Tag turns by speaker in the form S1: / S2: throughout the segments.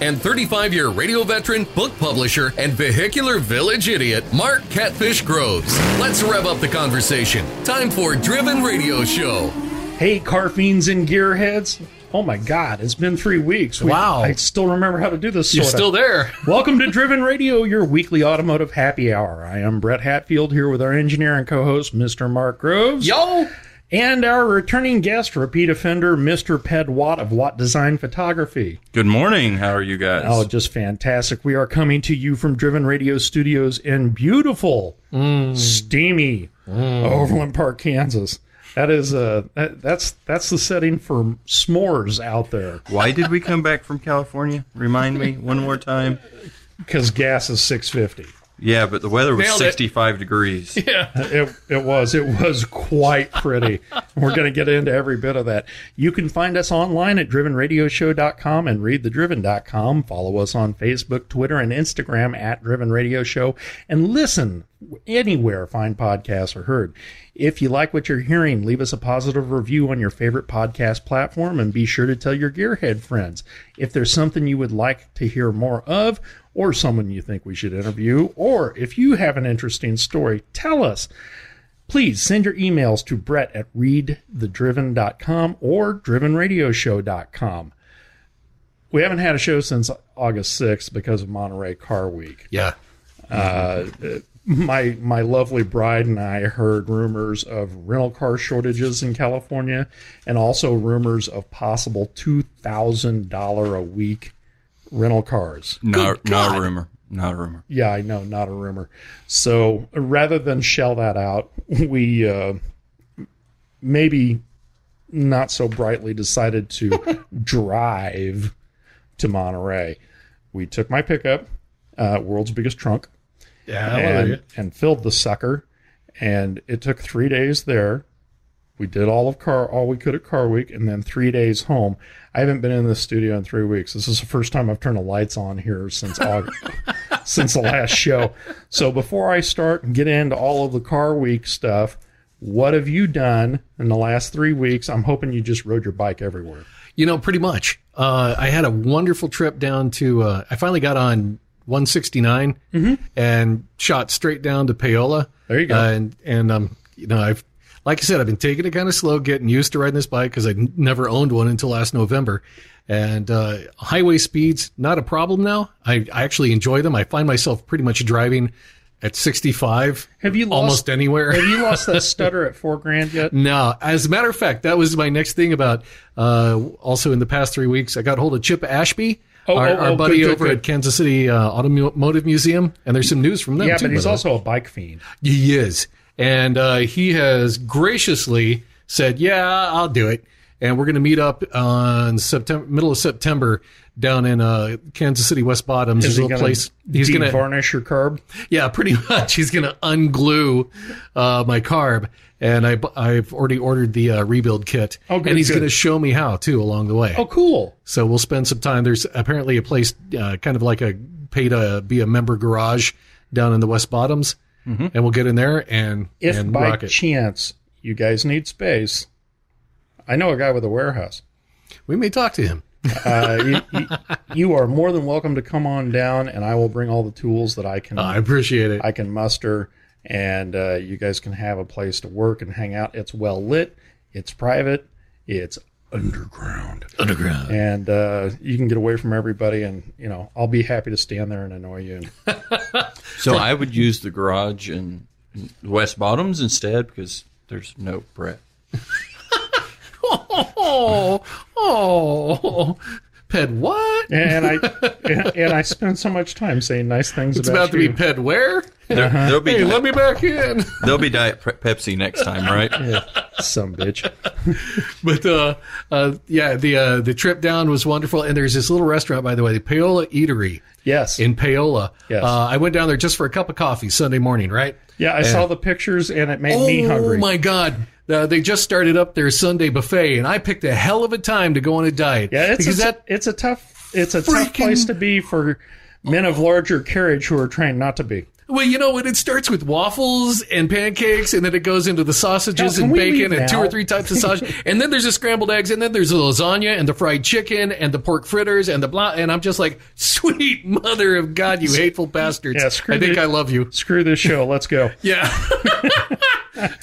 S1: and 35 year radio veteran, book publisher, and vehicular village idiot, Mark Catfish Groves. Let's rev up the conversation. Time for Driven Radio Show.
S2: Hey, car fiends and gearheads. Oh my God, it's been three weeks. We-
S3: Wow.
S2: I still remember how to do this.
S3: You're
S2: sorta.
S3: still there.
S2: Welcome to Driven Radio, your weekly automotive happy hour. I am Brett Hatfield here with our engineer and co-host, Mr. Mark Groves.
S3: Yo!
S2: And our returning guest, repeat offender, Mr. Ped Watt of Watt Design Photography.
S4: Good morning. How are you guys?
S2: Oh, just fantastic. We are coming to you from Driven Radio Studios in beautiful, steamy Overland Park, Kansas. That is uh that, that's that's the setting for s'mores out there
S4: Why did we come back from California? Remind me one more time.
S2: because gas is 650.
S4: Yeah, but the weather was
S3: Nailed it.
S4: 65 degrees.
S2: Yeah, it, it was. It was quite pretty. We're going to get into every bit of that. You can find us online at drivenradioshow.com and readthedriven.com. Follow us on Facebook, Twitter, and Instagram at Driven Radio Show. And listen anywhere fine podcasts are heard. If you like what you're hearing, leave us a positive review on your favorite podcast platform and be sure to tell your gearhead friends. If there's something you would like to hear more of, or someone you think we should interview, or if you have an interesting story, tell us. Please send your emails to Brett at readthedriven.com or drivenradioshow.com. We haven't had a show since August 6th because of Monterey Car Week.
S3: Yeah.
S2: Uh, my my lovely bride and I heard rumors of rental car shortages in California and also rumors of possible $2,000 a week rental cars.
S4: Not, not a rumor. Not a rumor.
S2: Yeah, I know, not a rumor. So rather than shell that out, we uh, maybe not so brightly decided to drive to Monterey. We took my pickup, uh, world's biggest trunk,
S3: Yeah,
S2: and, and filled the sucker. And it took three days there. We did all of car, all we could at Car Week, and then three days home. I haven't been in the studio in three weeks. This is the first time I've turned the lights on here since August, since the last show. So before I start and get into all of the Car Week stuff, what have you done in the last three weeks? I'm hoping you just rode your bike everywhere.
S3: You know, pretty much. Uh, I had a wonderful trip down to, uh, I finally got on 169 and shot straight down to Paola.
S2: There you go.
S3: Uh, and, and, um, you know, I've, like I said, I've been taking it kind of slow, getting used to riding this bike because I never owned one until last November. And uh, highway speeds, not a problem now. I, I actually enjoy them. I find myself pretty much driving at 65
S2: Have you lost,
S3: almost anywhere.
S2: Have you lost that stutter at four grand yet?
S3: No, as a matter of fact, that was my next thing about. Uh, also, in the past three weeks, I got hold of Chip Ashby,
S2: Oh,
S3: our,
S2: oh,
S3: our
S2: oh,
S3: buddy
S2: good, good,
S3: over
S2: good.
S3: at Kansas City uh, Automotive Museum, and there's some news from them
S2: Yeah,
S3: too.
S2: but he's
S3: by the way.
S2: also a bike fiend.
S3: he is, and uh, he has graciously said, "Yeah, I'll do it." And we're going to meet up on September, middle of September, down in uh, Kansas City, West Bottoms.
S2: Is
S3: There's a
S2: he
S3: place. He's going to
S2: varnish your carb?
S3: yeah, pretty much. He's going to unglue uh, my carb, and I, I've already ordered the uh, rebuild kit.
S2: Oh, good,
S3: and he's going to show me how too along the way.
S2: Oh, cool.
S3: So we'll spend some time. There's apparently a place, uh, kind of like a pay to be a member garage down in the West Bottoms, and we'll get in there and
S2: If
S3: and
S2: by chance you guys need space, I know a guy with a warehouse.
S3: we may talk to him.
S2: Uh, you, you, you are more than welcome to come on down, and I will bring all the tools that I can
S3: I appreciate it.
S2: I can muster, and uh, you guys can have a place to work and hang out. It's well lit, it's private, it's underground,
S3: Underground.
S2: and uh, you can get away from everybody. And you know, I'll be happy to stand there and annoy you.
S4: So I would use the garage in in West Bottoms instead because there's no Brett.
S3: Oh, oh, Ped, what?
S2: And I and, and I spend so much time saying nice things
S3: It's
S2: about,
S3: about to be Ped where?
S4: There, will be
S3: Hey,
S4: Diet,
S3: let me back in.
S4: there'll be Diet Pepsi next time, right?
S2: Some bitch.
S3: But uh, uh, yeah, the uh, the trip down was wonderful, and there's this little restaurant, by the way, the Paola Eatery
S2: Yes.
S3: in Paola.
S2: Yes.
S3: Uh, I went down there just for a cup of coffee Sunday morning, right?
S2: yeah, I saw the pictures and it made me hungry.
S3: oh
S2: hungry.
S3: my God. Uh, they just started up their Sunday buffet, and I picked a hell of a time to go on a diet.
S2: Yeah, it's
S3: because
S2: a,
S3: that
S2: it's a tough it's a tough place to be for men of larger carriage who are trained not to be.
S3: Well, you know, when it starts with waffles and pancakes, and then it goes into the sausages and bacon and two or three types of sausage, and then there's the scrambled eggs, and then there's the lasagna and the fried chicken and the pork fritters and the blah. And I'm just like, sweet mother of God, you hateful bastards!
S2: Yeah, screw
S3: I think
S2: the-
S3: I love you.
S2: Screw this show. Let's go.
S3: Yeah.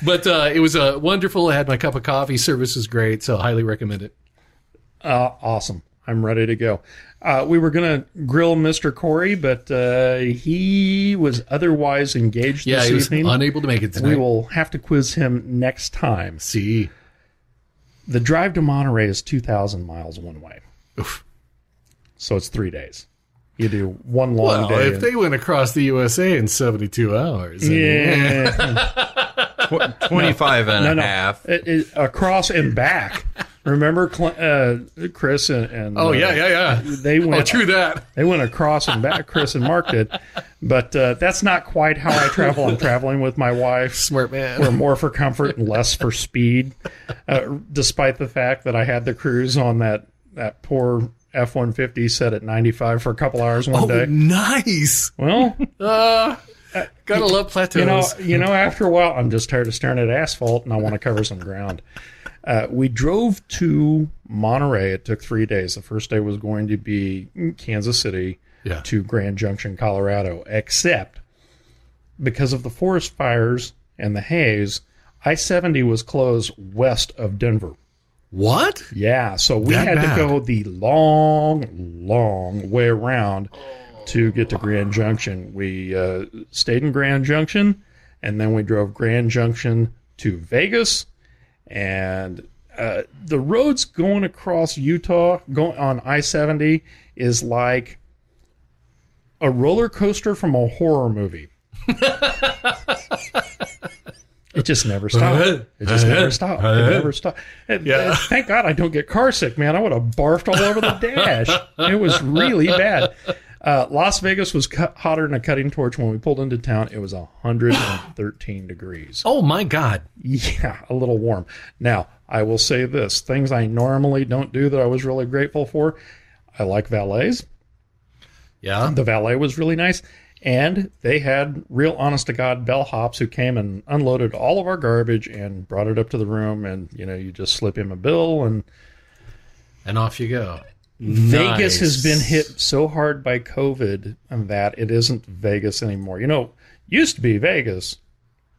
S3: but uh, it was uh, wonderful. I had my cup of coffee. Service was great, so highly recommend it.
S2: Uh, awesome. I'm ready to go. Uh, we were going to grill Mr. Corey, but uh, he was otherwise engaged
S3: Yeah,
S2: this
S3: he was
S2: evening.
S3: unable to make it tonight.
S2: we will have to quiz him next time.
S3: see.
S2: The drive to Monterey is 2,000 miles one way. Oof. So it's three days. You do one long
S3: Well,
S2: day.
S3: if
S2: and-
S3: they went across the USA in 72 hours, I mean,
S2: yeah.
S4: Tw- 25 and a
S2: no, no.
S4: half.
S2: It- it- across and back. Remember uh, Chris and, and
S3: Oh
S2: uh,
S3: yeah, yeah, yeah.
S2: They
S3: Oh,
S2: went
S3: true that.
S2: They went across and back, Chris and Mark did. But uh, that's not quite how I travel. I'm traveling with my wife.
S3: Smart man.
S2: We're more for comfort and less for speed, uh, despite the fact that I had the cruise on that, that poor F 150 set at 95 for a couple hours one
S3: Oh,
S2: day.
S3: nice.
S2: Well,
S3: Uh, gotta love plateaus.
S2: you know, you know, after a while, I'm just tired of staring at asphalt and I want to cover some ground. Uh, we drove to Monterey. It took three days. The first day was going to be Kansas City
S3: Yeah.
S2: to Grand Junction, Colorado, except because of the forest fires and the haze, I 70 was closed west of Denver.
S3: what?
S2: Yeah, so we
S3: That
S2: had
S3: bad?
S2: to go the long, long way around to get to Grand Junction. We uh, stayed in Grand Junction, and then we drove Grand Junction to Vegas, and uh, the roads going across Utah, going on I seventy, is like a roller coaster from a horror movie. It just never stopped. It just never stopped. It never stopped. And,
S3: Yeah.
S2: and thank God I don't get car sick, man. I would have barfed all over the dash. It was really bad. Uh, Las Vegas was cut, hotter than a cutting torch when we pulled into town. It was 113 degrees.
S3: Oh my God.
S2: Yeah, a little warm. Now, I will say this things I normally don't do that I was really grateful for. I like valets.
S3: Yeah.
S2: The valet was really nice. And they had real honest to God bellhops who came and unloaded all of our garbage and brought it up to the room. And, you know, you just slip him a bill. And
S3: And off you go.
S2: Vegas has been hit so hard by COVID that it isn't Vegas anymore. You know, used to be Vegas.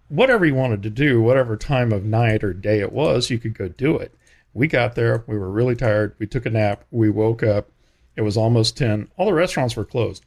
S2: Whatever you wanted to do, whatever time of night or day it was, you could go do it. We got there. We were really tired. We took a nap. We woke up. It was almost 10. All the restaurants were closed.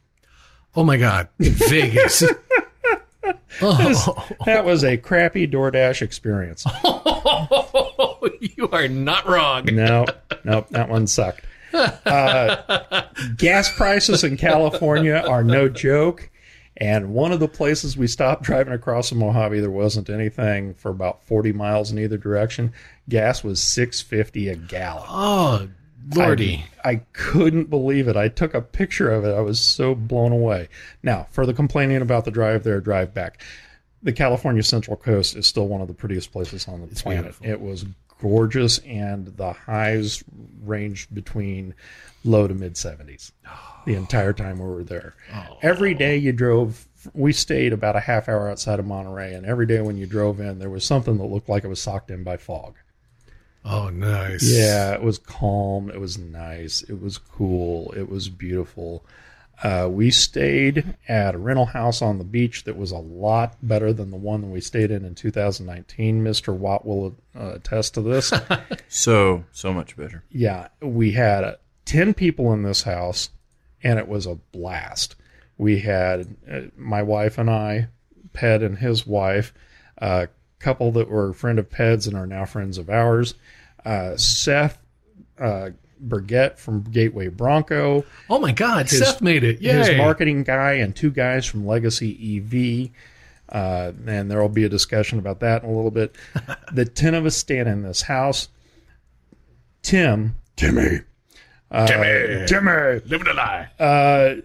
S3: Oh my God. Vegas. oh,
S2: That was a crappy DoorDash experience.
S3: you are not wrong.
S2: No, nope, that one sucked. Uh, gas prices in California are no joke. And one of the places we stopped driving across the Mojave, there wasn't anything for about 40 miles in either direction. Gas was 650 a gallon.
S3: Oh, Lordy.
S2: I, I couldn't believe it. I took a picture of it. I was so blown away. Now, for the complaining about the drive there, drive back, the California Central Coast is still one of the prettiest places on the planet.
S3: beautiful.
S2: It was gorgeous, and the highs ranged between low to mid 70s the entire time we were there. Oh. Every day you drove, we stayed about a half hour outside of Monterey, and every day when you drove in, there was something that looked like it was socked in by fog.
S3: oh, nice.
S2: Yeah, it was calm. It was nice. It was cool. It was beautiful. Uh, we stayed at a rental house on the beach that was a lot better than the one that we stayed in in 2019. Mr. Watt will uh, attest to this.
S4: So, so much better.
S2: yeah, we had uh, 10 people in this house, and it was a blast. We had uh, my wife and I, Ped and his wife, a couple that were a friend of Ped's and are now friends of ours, uh, Seth uh, Burgett from Gateway Bronco,
S3: Oh my God. Seth made it. Yay.
S2: his marketing guy, and two guys from Legacy EV. Uh, and there will be a discussion about that in a little bit. the 10 of us stand in this house. Tim, Timmy, uh, Timmy,
S3: Live it a lie.
S2: uh,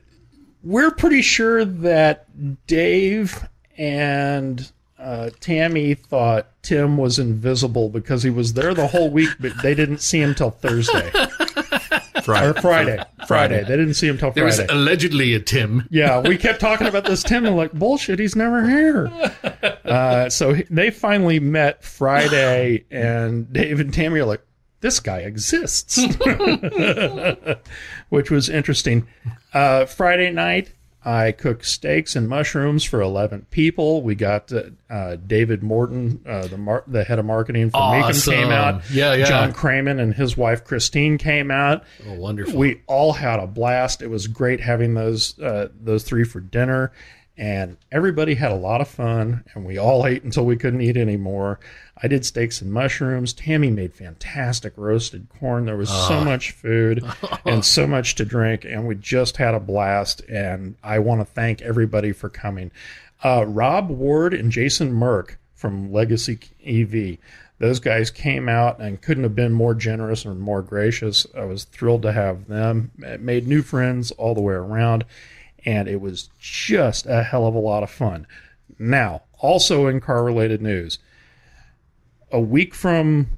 S2: we're pretty sure that Dave and uh, Tammy thought Tim was invisible because he was there the whole week, but they didn't see him till Thursday
S4: Friday.
S2: or Friday. Friday. They didn't see him till Friday.
S3: There was allegedly a Tim.
S2: Yeah, we kept talking about this Tim and like bullshit. He's never here. Uh, so he- they finally met Friday, and Dave and Tammy are like, "This guy exists," which was interesting. Uh, Friday night, I cooked steaks and mushrooms for eleven people. We got uh, uh, David Morton, uh, the mar- the head of marketing for
S3: Awesome.
S2: came out.
S3: Yeah, yeah.
S2: John Cramen and his wife Christine came out
S3: Oh, wonderful.
S2: we all had a blast. It was great having those uh, those three for dinner, and everybody had a lot of fun. And we all ate until we couldn't eat anymore. I did steaks and mushrooms. Tammy made fantastic roasted corn. There was so much food and so much to drink, and we just had a blast. And I want to thank everybody for coming. Uh, Rob Ward and Jason Merck from Legacy EV. Those guys came out and couldn't have been more generous or more gracious. I was thrilled to have them. It made new friends all the way around, and it was just a hell of a lot of fun. Now, also in car related news, a week from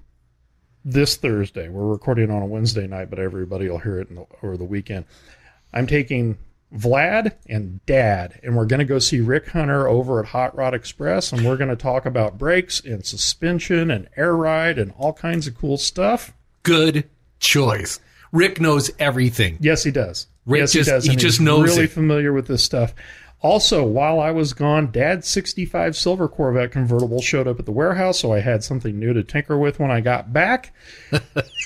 S2: this Thursday, we're recording on a Wednesday night, but everybody will hear it in the, over the weekend. I'm taking Vlad and Dad, and we're going to go see Rick Hunter over at Hot Rod Express, and we're going to talk about brakes and suspension and air ride and all kinds of cool stuff.
S3: Good choice. Rick knows everything.
S2: Yes, he does.
S3: Rick
S2: yes,
S3: just-
S2: he does.
S3: he just
S2: he's
S3: knows
S2: really
S3: it.
S2: familiar with this stuff. Also, while I was gone, Dad's 65 Silver Corvette convertible showed up at the warehouse, so I had something new to tinker with when I got back.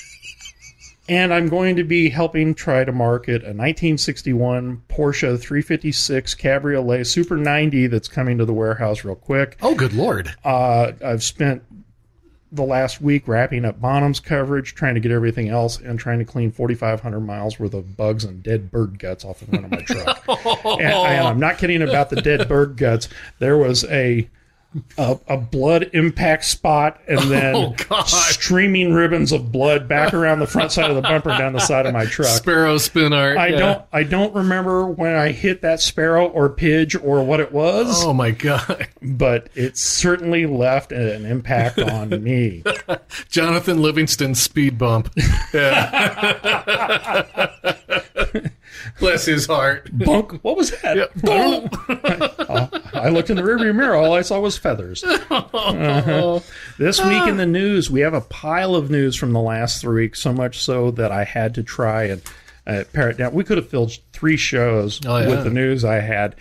S2: and I'm going to be helping try to market a 1961 Porsche 356 Cabriolet Super 90 that's coming to the warehouse real quick.
S3: Oh, good lord.
S2: Uh, I've spent the last week wrapping up Bonham's coverage, trying to get everything else, and trying to clean 4,500 miles worth of bugs and dead bird guts off the front of my truck. and, and I'm not kidding about the dead bird guts. There was a a, a blood impact spot and oh, then
S3: Oh,
S2: streaming ribbons of blood back around the front side of the bumper down the side of my truck.
S3: Sparrow spin art.
S2: I
S3: yeah.
S2: don't I don't remember when I hit that sparrow or pidge or what it was
S3: Oh my god.
S2: but it certainly left an impact on me.
S3: Jonathan Livingston speed bump. Yeah. Bless his heart.
S2: Bunk, what was that? I looked in the rearview mirror. All I saw was feathers. Uh-huh. This week in the news, we have a pile of news from the last three weeks. So much so that I had to try and uh, pare it down. We could have filled three shows
S3: Oh, yeah.
S2: with the news I had.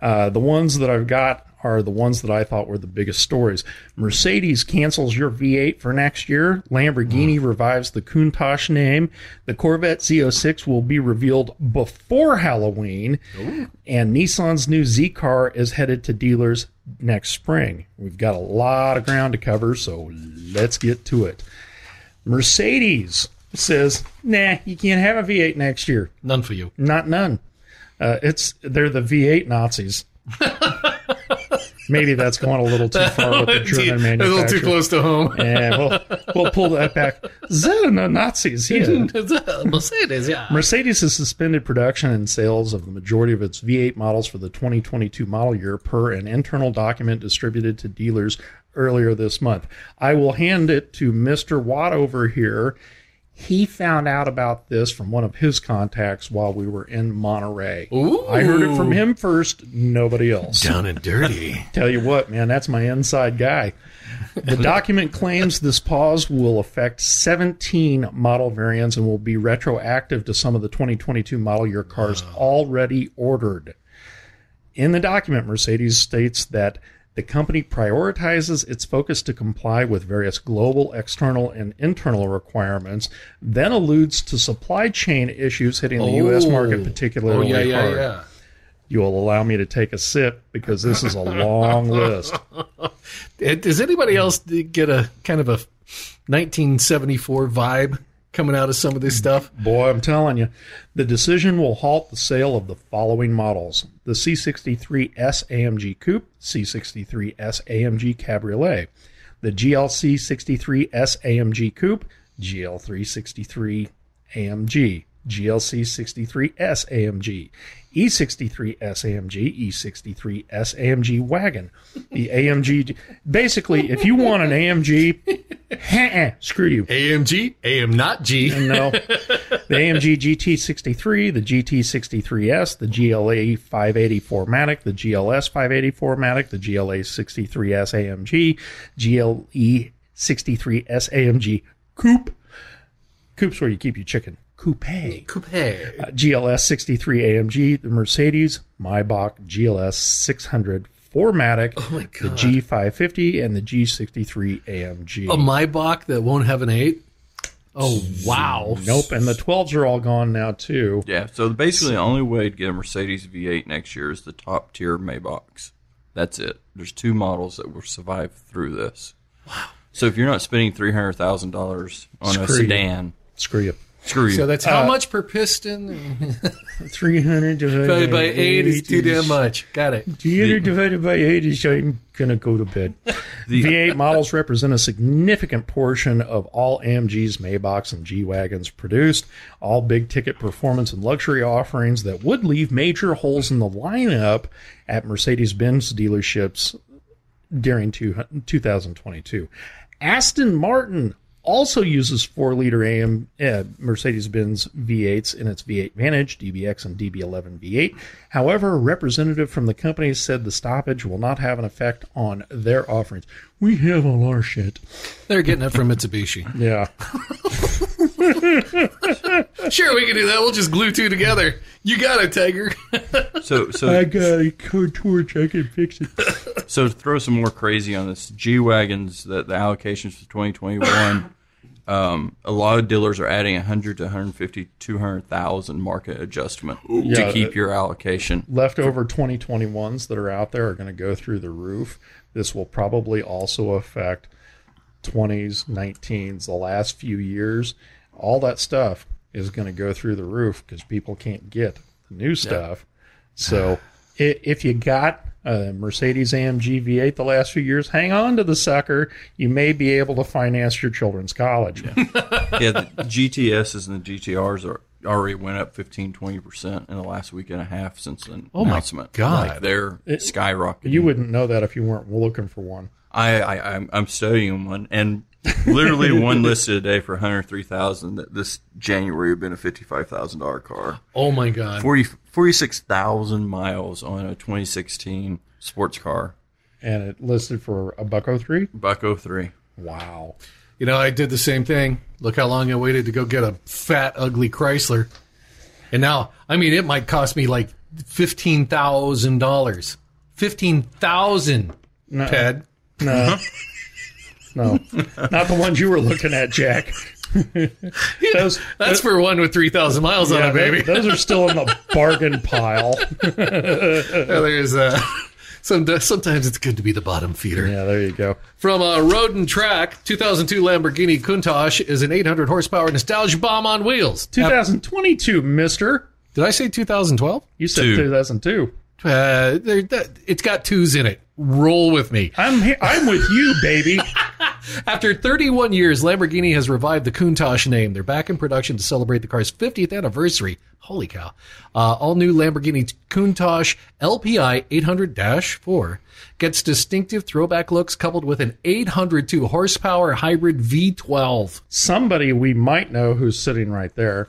S2: Uh, the ones that I've got are the ones that I thought were the biggest stories. Mercedes cancels your V8 for next year. Lamborghini revives the Countach name. The Corvette Z06 will be revealed before Halloween. And Nissan's new Z car is headed to dealers next spring. We've got a lot of ground to cover, so let's get to it. Mercedes says, nah, you can't have a V8 next year.
S3: None for you.
S2: Not none. Uh, it's they're the V8 Nazis. Maybe that's going a little too far with the German manufacturer.
S3: a little too close to home.
S2: Yeah, we'll, we'll pull that back. The Nazis here.
S3: Mercedes, yeah.
S2: Mercedes has suspended production and sales of the majority of its V8 models for the 2022 model year per an internal document distributed to dealers earlier this month. I will hand it to Mr. Watt over here. He found out about this from one of his contacts while we were in Monterey.
S3: Ooh.
S2: I heard it from him first, nobody else.
S3: Down and dirty.
S2: Tell you what, man, that's my inside guy. The document claims this pause will affect 17 model variants and will be retroactive to some of the 2022 model year cars already ordered. In the document, Mercedes states that the company prioritizes its focus to comply with various global, external, and internal requirements, then alludes to supply chain issues hitting the U.S. market
S3: Oh.
S2: particularly
S3: Oh, yeah, yeah,
S2: hard.
S3: yeah.
S2: You will allow me to take a sip because this is a long list.
S3: Does anybody else get a kind of a 1974 vibe coming out of some of this stuff?
S2: Boy, I'm telling you, the decision will halt the sale of the following models. The C63S AMG Coupe, C63S AMG Cabriolet, the GLC 63S AMG Coupe, GL363 AMG, GLC 63S AMG, E63S AMG, E63S AMG wagon, the AMG. Basically, if you want an AMG, screw you.
S3: AMG, AM not G.
S2: No. The AMG GT63, the GT63S, the GLA 584 Matic, the GLS 584 Matic, the GLA 63S AMG, GLE 63S AMG Coupe. Coupe's where you keep your chicken. Coupe.
S3: Coupe.
S2: Uh, GLS 63 AMG, the Mercedes Maybach GLS 600 4MATIC,
S3: Oh my God.
S2: the G550, and the G63 AMG.
S3: A Maybach that won't have an 8? Oh, wow.
S2: Nope, and the 12s are all gone now too.
S4: Yeah, so basically the only way to get a Mercedes V8 next year is the top tier Maybachs. That's it. There's two models that will survive through this. Wow. So if you're not spending three hundred thousand dollars on a
S2: Screw you.
S4: sedan,
S2: Screw you.
S4: Screw you.
S3: So that's how
S2: Uh,
S3: much per piston?
S2: 300 divided
S3: Divided by 8 is too damn much. Got it.
S2: 300 divided by 8 is I'm going to go to bed. V8 models represent a significant portion of all AMG's Maybachs and G-Wagons produced, all big ticket performance and luxury offerings that would leave major holes in the lineup at Mercedes-Benz dealerships during two, 2022. Aston Martin also uses 4 liter AM uh, Mercedes Benz V8s in its V8 Vantage, DBX, and DB11 V8. However, a representative from the company said the stoppage will not have an effect on their offerings. We have all our shit.
S3: They're getting it from Mitsubishi.
S2: Yeah.
S3: sure, we can do that. We'll just glue two together. You got it, Tiger.
S4: so so I
S2: got a code torch. I can fix it.
S4: so to throw some more crazy on this, G wagons the, the allocations for 2021. Um, a lot of dealers are adding 100 to 150, 200,000 market adjustment
S2: Yeah,
S4: to keep your allocation.
S2: leftover 2021s that are out there are going to go through the roof. This will probably also affect 20s, 19s, the last few years. All that stuff is going to go through the roof because people can't get the new stuff. So if you got a Mercedes AMG V8 the last few years, hang on to the sucker. You may be able to finance your children's college.
S4: yeah, the GTSs and the GTRs are already went up 15, 20% in the last week and a half since the
S3: Oh my
S4: announcement.
S3: God.
S4: Like they're skyrocketing.
S2: You wouldn't know that if you weren't looking for one.
S4: I, I I'm, I'm studying one, and literally one listed today for 103,000. That this January would have been a fifty-five thousand dollar car.
S3: Oh, my God.
S4: 40 46,000 miles on a 2016 sports car,
S2: And it listed for a buck oh three.
S4: Buck 03.
S2: Wow.
S3: You know, I did the same thing. Look how long I waited to go get a fat, ugly Chrysler. And now, I mean, it might cost me like $15,000. 15000
S2: No.
S3: Ted.
S2: No. No. Not the ones you were looking at, Jack. those
S3: That's for one with 3,000 miles on it, baby.
S2: Those are still in the bargain pile.
S3: Yeah, there's uh, some, sometimes it's good to be the bottom feeder.
S2: Yeah, there you go.
S3: From uh, Road and Track, 2002 Lamborghini Countach is an 800 horsepower nostalgia bomb on wheels.
S2: 2022, mister.
S3: Did I say 2012?
S2: You said
S4: Two.
S2: 2002.
S3: Uh, that, it's got twos in it. Roll with me.
S2: I'm he- I'm with you, baby.
S3: After 31 years, Lamborghini has revived the Countach name. They're back in production to celebrate the car's 50th anniversary. Holy cow. Uh, all new Lamborghini Countach LPI 800-4 gets distinctive throwback looks coupled with an 802 horsepower hybrid V12.
S2: Somebody we might know who's sitting right there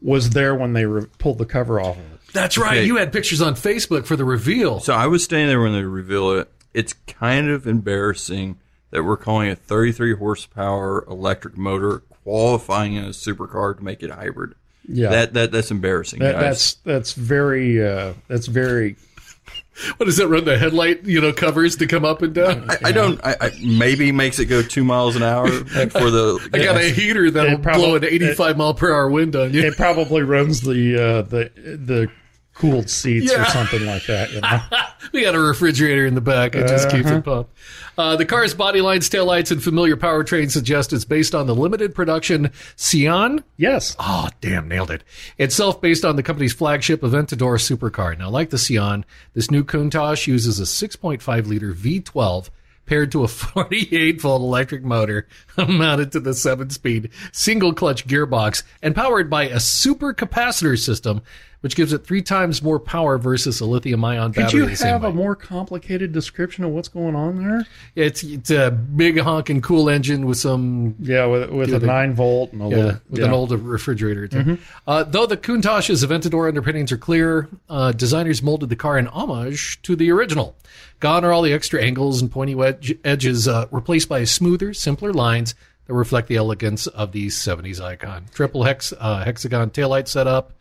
S2: was there when they re- pulled the cover off of it.
S3: That's right.
S4: Okay.
S3: You had pictures on Facebook for the reveal.
S4: So I was standing there when they reveal it. It's kind of embarrassing that we're calling a 33 horsepower electric motor qualifying in a supercar to make it hybrid.
S2: Yeah.
S4: That that that's embarrassing,
S2: That,
S4: guys.
S2: that's that's very uh, that's very
S3: What does that run the headlight, you know, covers to come up and down?
S4: I, I don't. I, I maybe makes it go two miles an hour for the.
S3: I got a heater that'll
S2: It prob-
S3: blow an 85 mile per hour wind on you.
S2: it probably runs the uh, the the cooled seats or something like that. You know?
S3: We got a refrigerator in the back. It just keeps
S2: Uh-huh.
S3: it pumped. Uh, the car's body lines, taillights, and familiar powertrain suggest it's based on the limited production Sián.
S2: yes.
S3: Oh, damn, nailed it. Itself based on the company's flagship Aventador supercar. Now, like the Sián, this new Countach uses a 6.5 liter V12 paired to a 48 volt electric motor mounted to the 7 speed single clutch gearbox and powered by a super capacitor system which gives it three times more power versus a lithium ion battery. Could you
S2: have a more complicated description of what's going on there?
S3: It's it's a big honking cool engine with some
S2: Yeah, with with a
S3: the-
S2: nine volt and a
S3: yeah,
S2: little
S3: with
S2: yeah.
S3: an old refrigerator. Too. Uh, though the Countach's Aventador underpinnings are clear, uh, designers molded the car in homage to the original. Gone are all the extra angles and pointy wedge edges, uh, replaced by smoother, simpler lines that reflect the elegance of the 70s icon. Triple hex uh, hexagon taillight setup.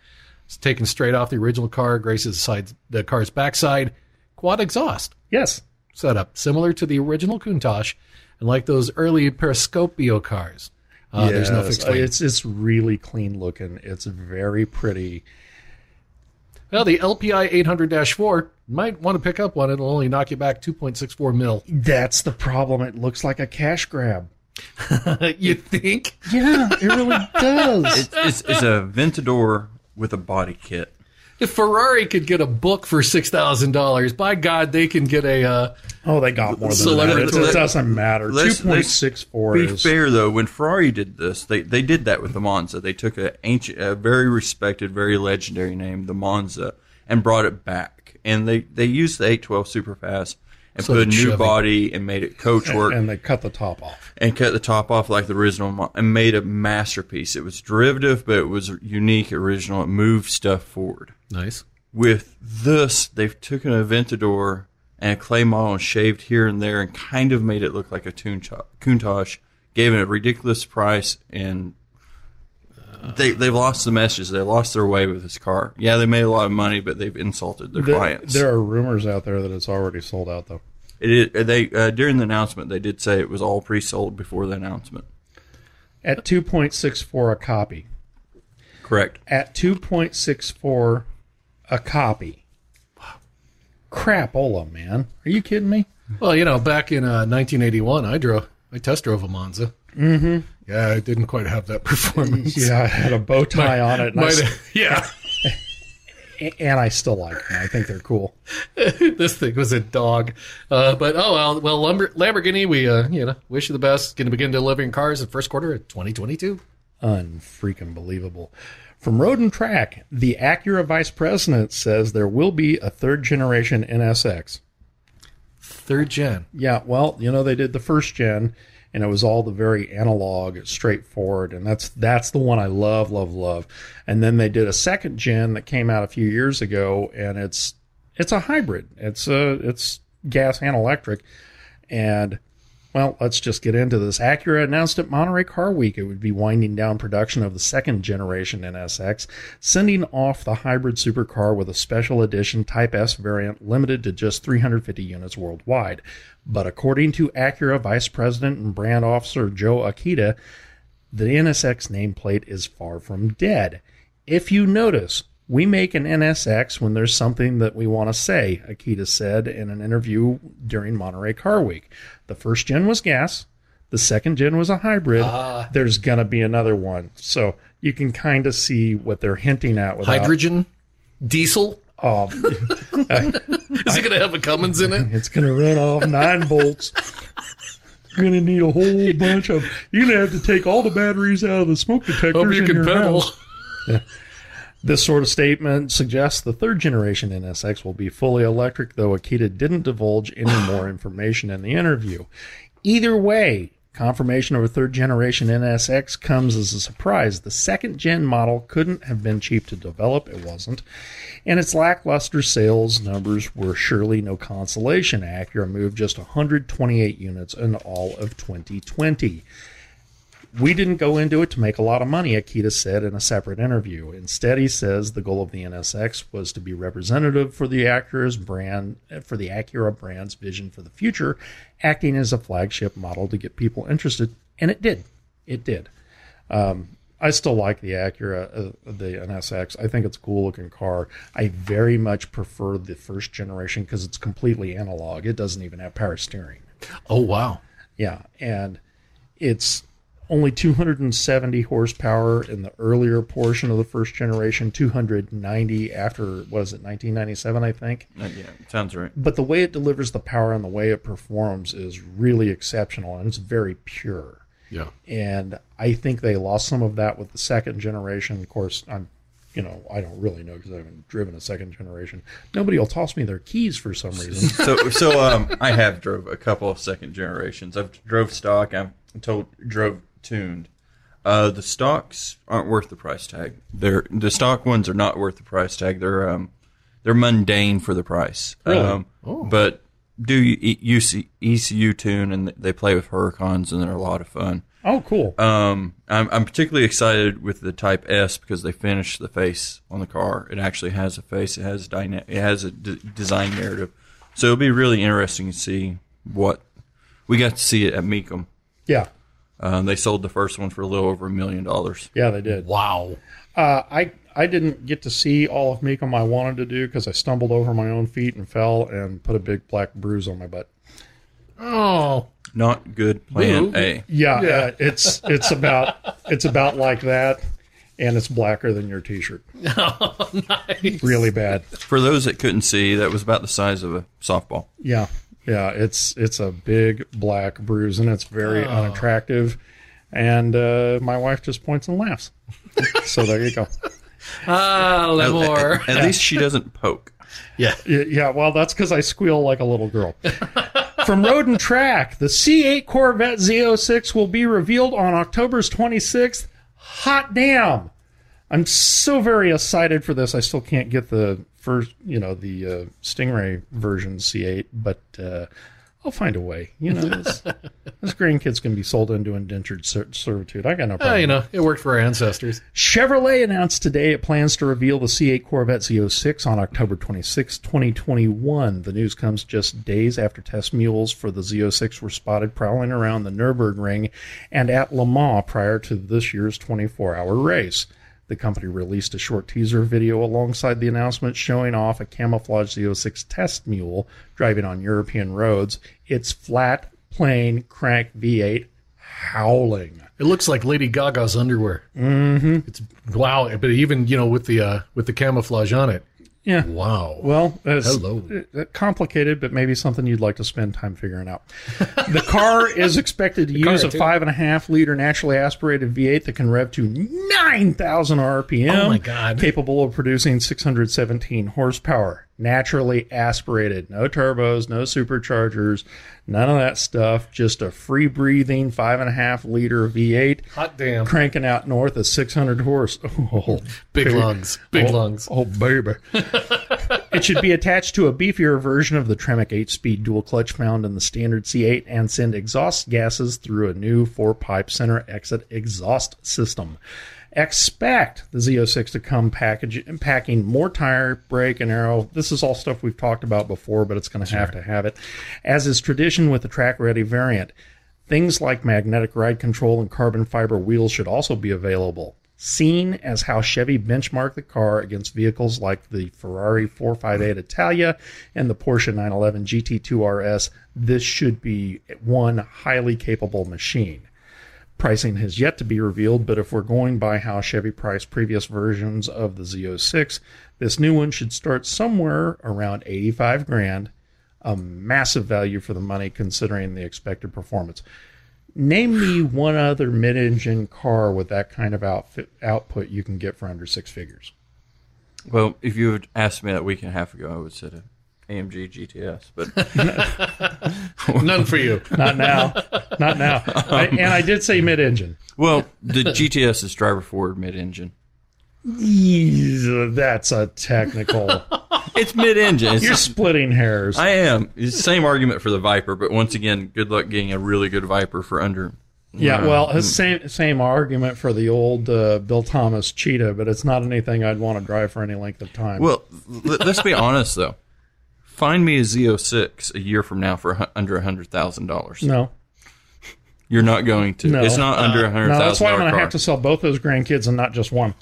S3: It's taken straight off the original car, graces the, side, the car's backside. Quad exhaust
S2: Yes.
S3: setup, similar to the original Countach, and like those early Periscopio cars. Uh, There's no
S2: Yes.
S3: fixed wing.
S2: It's it's really clean looking. It's very pretty.
S3: Well, the LPI 800-4 might want to pick up one. It'll only knock you back 2.64 mil.
S2: That's the problem. It looks like a cash grab.
S3: you think?
S2: Yeah, it really does.
S4: It's, it's a Ventador with a body kit.
S3: If Ferrari could get a book for six thousand dollars, by God, they can get a. Uh,
S2: Oh, they got more than
S3: Celebrity-
S2: that. It, it doesn't matter.
S4: Let's-
S2: Two point six four
S4: Be
S2: is
S4: fair though, when Ferrari did this, they they did that with the Monza. They took a ancient, a very respected, very legendary name, the Monza, and brought it back. And they they used the 812 Superfast and
S3: So
S4: put a new body and made it coach work
S2: and they cut the top off.
S4: and cut the top off like the original and made a masterpiece. It was derivative, but it was unique, original. It moved stuff forward.
S3: nice.
S4: With this, they've taken a Ventador and a clay model and shaved here and there and kind of made it look like a Countach gave it a ridiculous price and they, they've lost the message. They lost their way with this car. Yeah, they made a lot of money, but they've insulted their
S2: There,
S4: clients.
S2: there are rumors out there that it's already sold out, though.
S4: It is, they uh, during the announcement they did say it was all pre-sold before the announcement.
S2: At two point six four a copy.
S4: Correct.
S2: At two point six four a copy. Crapola, man. Are you kidding me?
S3: Well, you know, back in uh, 1981, I drove, I test drove a Monza. Mm-hmm. Yeah, I didn't quite have that performance.
S2: Yeah, I had a bow tie on it, and I,
S3: yeah.
S2: and I still like them. I think they're cool.
S3: this thing was a dog. Uh, but oh well, well Lumber- Lamborghini, we uh, you know wish you the best. Going to begin delivering cars in first quarter of 2022.
S2: Unfreaking believable. From Road and Track, the Acura vice president says there will be a third generation NSX.
S3: Third gen.
S2: Yeah, well, you know they did the first gen, and it was all the very analog, straightforward, and that's that's the one I love, love, love. And then they did a second gen that came out a few years ago, and it's it's a hybrid. It's a it's gas and electric, and well, let's just get into this. Acura announced at Monterey Car Week it would be winding down production of the second generation NSX, sending off the hybrid supercar with a special edition Type S variant limited to just 350 units worldwide. But according to Acura Vice President and Brand Officer Jon Ikeda, the NSX nameplate is far from dead. If you notice, we make an NSX when there's something that we want to say, Ikeda said in an interview during Monterey Car Week. The first gen was gas, the second gen was a hybrid. Ah. There's going to be another one. So you can kind of see what they're hinting at with
S3: Hydrogen, diesel.
S2: Oh,
S3: Is it going to have a Cummins in it?
S2: it's going to run off nine volts. You're going to need a whole bunch of. You're going to have to take all the batteries out of the smoke detectors
S3: Hope you
S2: in
S3: can
S2: your
S3: pedal.
S2: house. This sort of statement suggests the third generation NSX will be fully electric, though Ikeda didn't divulge any more information in the interview. Either way, confirmation of a third generation NSX comes as a surprise. The second gen model couldn't have been cheap to develop, it wasn't, and its lackluster sales numbers were surely no consolation. Acura moved just 128 units in all of 2020. We didn't go into it to make a lot of money, Ikeda said in a separate interview. Instead, he says the goal of the NSX was to be representative for the Acura's brand, for the Acura brand's vision for the future, acting as a flagship model to get people interested, and it did. It did. Um, I still like the Acura, uh, the NSX. I think it's a cool looking car. I very much prefer the first generation because it's completely analog. It doesn't even have power steering.
S3: Oh wow.
S2: Yeah, and it's only 270 horsepower in the earlier portion of the first generation, 290 after, what is it, 1997, I think.
S4: Uh, yeah, sounds right.
S2: But the way it delivers the power and the way it performs is really exceptional and it's very pure.
S3: Yeah.
S2: And I think they lost some of that with the second generation. Of course, I'm, you know, I don't really know because I haven't driven a second generation. Nobody will toss me their keys for some reason.
S4: So, so um, I have drove a couple of second generations. I've drove stock. I've told drove tuned. Uh, the stocks aren't worth the price tag. They're the stock ones are not worth the price tag. They're um, they're mundane for the price.
S2: Really?
S4: Um, But do you ECU, ECU tune and they play with Huracans and they're a lot of fun.
S2: oh, cool.
S4: Um, I'm, I'm particularly excited with the Type S because they finished the face on the car. It actually has a face. It has dyna- It has a d- design narrative. So it'll be really interesting to see what we got to see it at Mecum.
S2: yeah.
S4: Um, they sold the first one for a little over a million dollars.
S2: Yeah, they did.
S3: Wow.
S2: Uh, I I didn't get to see all of Mecum I wanted to do because I stumbled over my own feet and fell and put a big black bruise on my butt.
S3: Oh.
S4: Not good. Plan
S3: Boo.
S4: A.
S2: Yeah,
S3: Yeah.
S2: Uh, it's it's about it's about like that, and it's blacker than your T-shirt.
S3: nice.
S2: Really bad.
S4: For those that couldn't see, that was about the size of a softball.
S2: Yeah, yeah. It's it's a big black bruise, and it's very unattractive. And uh, my wife just points and laughs. so there you go.
S3: Ah, a little more.
S4: At, at least she doesn't poke.
S3: Yeah.
S2: Yeah, well, that's because I squeal like a little girl. From Road and Track, the C8 Corvette Z06 will be revealed on October's 26th. Hot damn! I'm so very excited for this. I still can't get the first, you know, the uh, Stingray version C8, but uh, I'll find a way. You know, this, this grandkids can be sold into indentured ser- servitude. I got no problem.
S3: Ah, you know, it worked for our ancestors.
S2: Chevrolet announced today it plans to reveal the C8 Corvette Z06 on October 26, 2021. The news comes just days after test mules for the Z06 were spotted prowling around the Nürburgring and at Le Mans prior to this year's 24 hour race. The company released a short teaser video alongside the announcement showing off a camouflage Z06 test mule driving on European roads. Its flat, plane crank V8 howling.
S3: It looks like Lady Gaga's underwear. Mm-hmm. It's wow, but even you know with the uh, with the camouflage on it.
S2: Yeah.
S3: Wow.
S2: Well, it's
S3: Hello.
S2: complicated, but maybe something you'd like to spend time figuring out. the car is expected to use a
S3: too.
S2: five and a half liter naturally aspirated V8 that can rev to 9,000 RPM.
S3: Oh my God.
S2: Capable of producing 617 horsepower. Naturally aspirated. No turbos, no superchargers, none of that stuff. Just a free breathing five and a half liter V8
S3: Hot damn.
S2: cranking out north of 600 horse. Oh,
S3: Big
S2: baby.
S3: lungs. Big
S2: Oh,
S3: lungs.
S2: Oh, baby. it should be attached to a beefier version of the Tremec 8 speed dual clutch found in the standard C8 and send exhaust gases through a new four pipe center exit exhaust system. Expect the Z06 to come package, packing more tire, brake, and aero. This is all stuff we've talked about before, but it's going to have to have it. As is tradition with the track ready variant, Things like magnetic ride control and carbon fiber wheels should also be available. Seen as how Chevy benchmarked the car against vehicles like the Ferrari 458 Italia and the Porsche 911 GT2 RS, this should be one highly capable machine. Pricing has yet to be revealed, but if we're going by how Chevy priced previous versions of the Z06, this new one should start somewhere around 85 grand, a massive value for the money considering the expected performance. Name me one other mid-engine car with that kind of outfit, output you can get for under six figures.
S4: Well, if you had asked me that week and a half ago, I would have said AMG GTS. But
S3: None for you.
S2: Not now, not now. I, and I did say mid-engine.
S4: well, the GTS is driver forward mid engine.
S2: That's a technical.
S4: It's mid engine.
S2: You're splitting hairs.
S4: I am. It's the same argument for the Viper, but once again, good luck getting a really good Viper for under.
S2: Yeah, well, it's same same argument for the old uh, Bill Thomas Cheetah, but it's not anything I'd want to drive for any length of time.
S4: Well, l- let's be honest though. Find me a Z06 a year from now for under a hundred thousand dollars.
S2: no,
S4: You're not going to.
S2: No.
S4: It's not uh, under a hundred
S2: no, that's why I'm going to have to sell both those grandkids and not just one.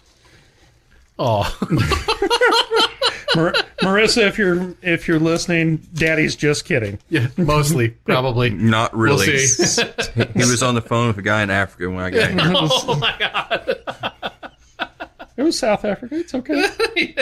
S3: Oh,
S2: Mar- Marissa, if you're if you're listening, Daddy's just kidding.
S3: Yeah, mostly, probably.
S4: Not really.
S3: We'll see.
S4: he was on the phone with a guy in Africa when I got here.
S3: oh my god!
S2: It was South Africa. It's okay.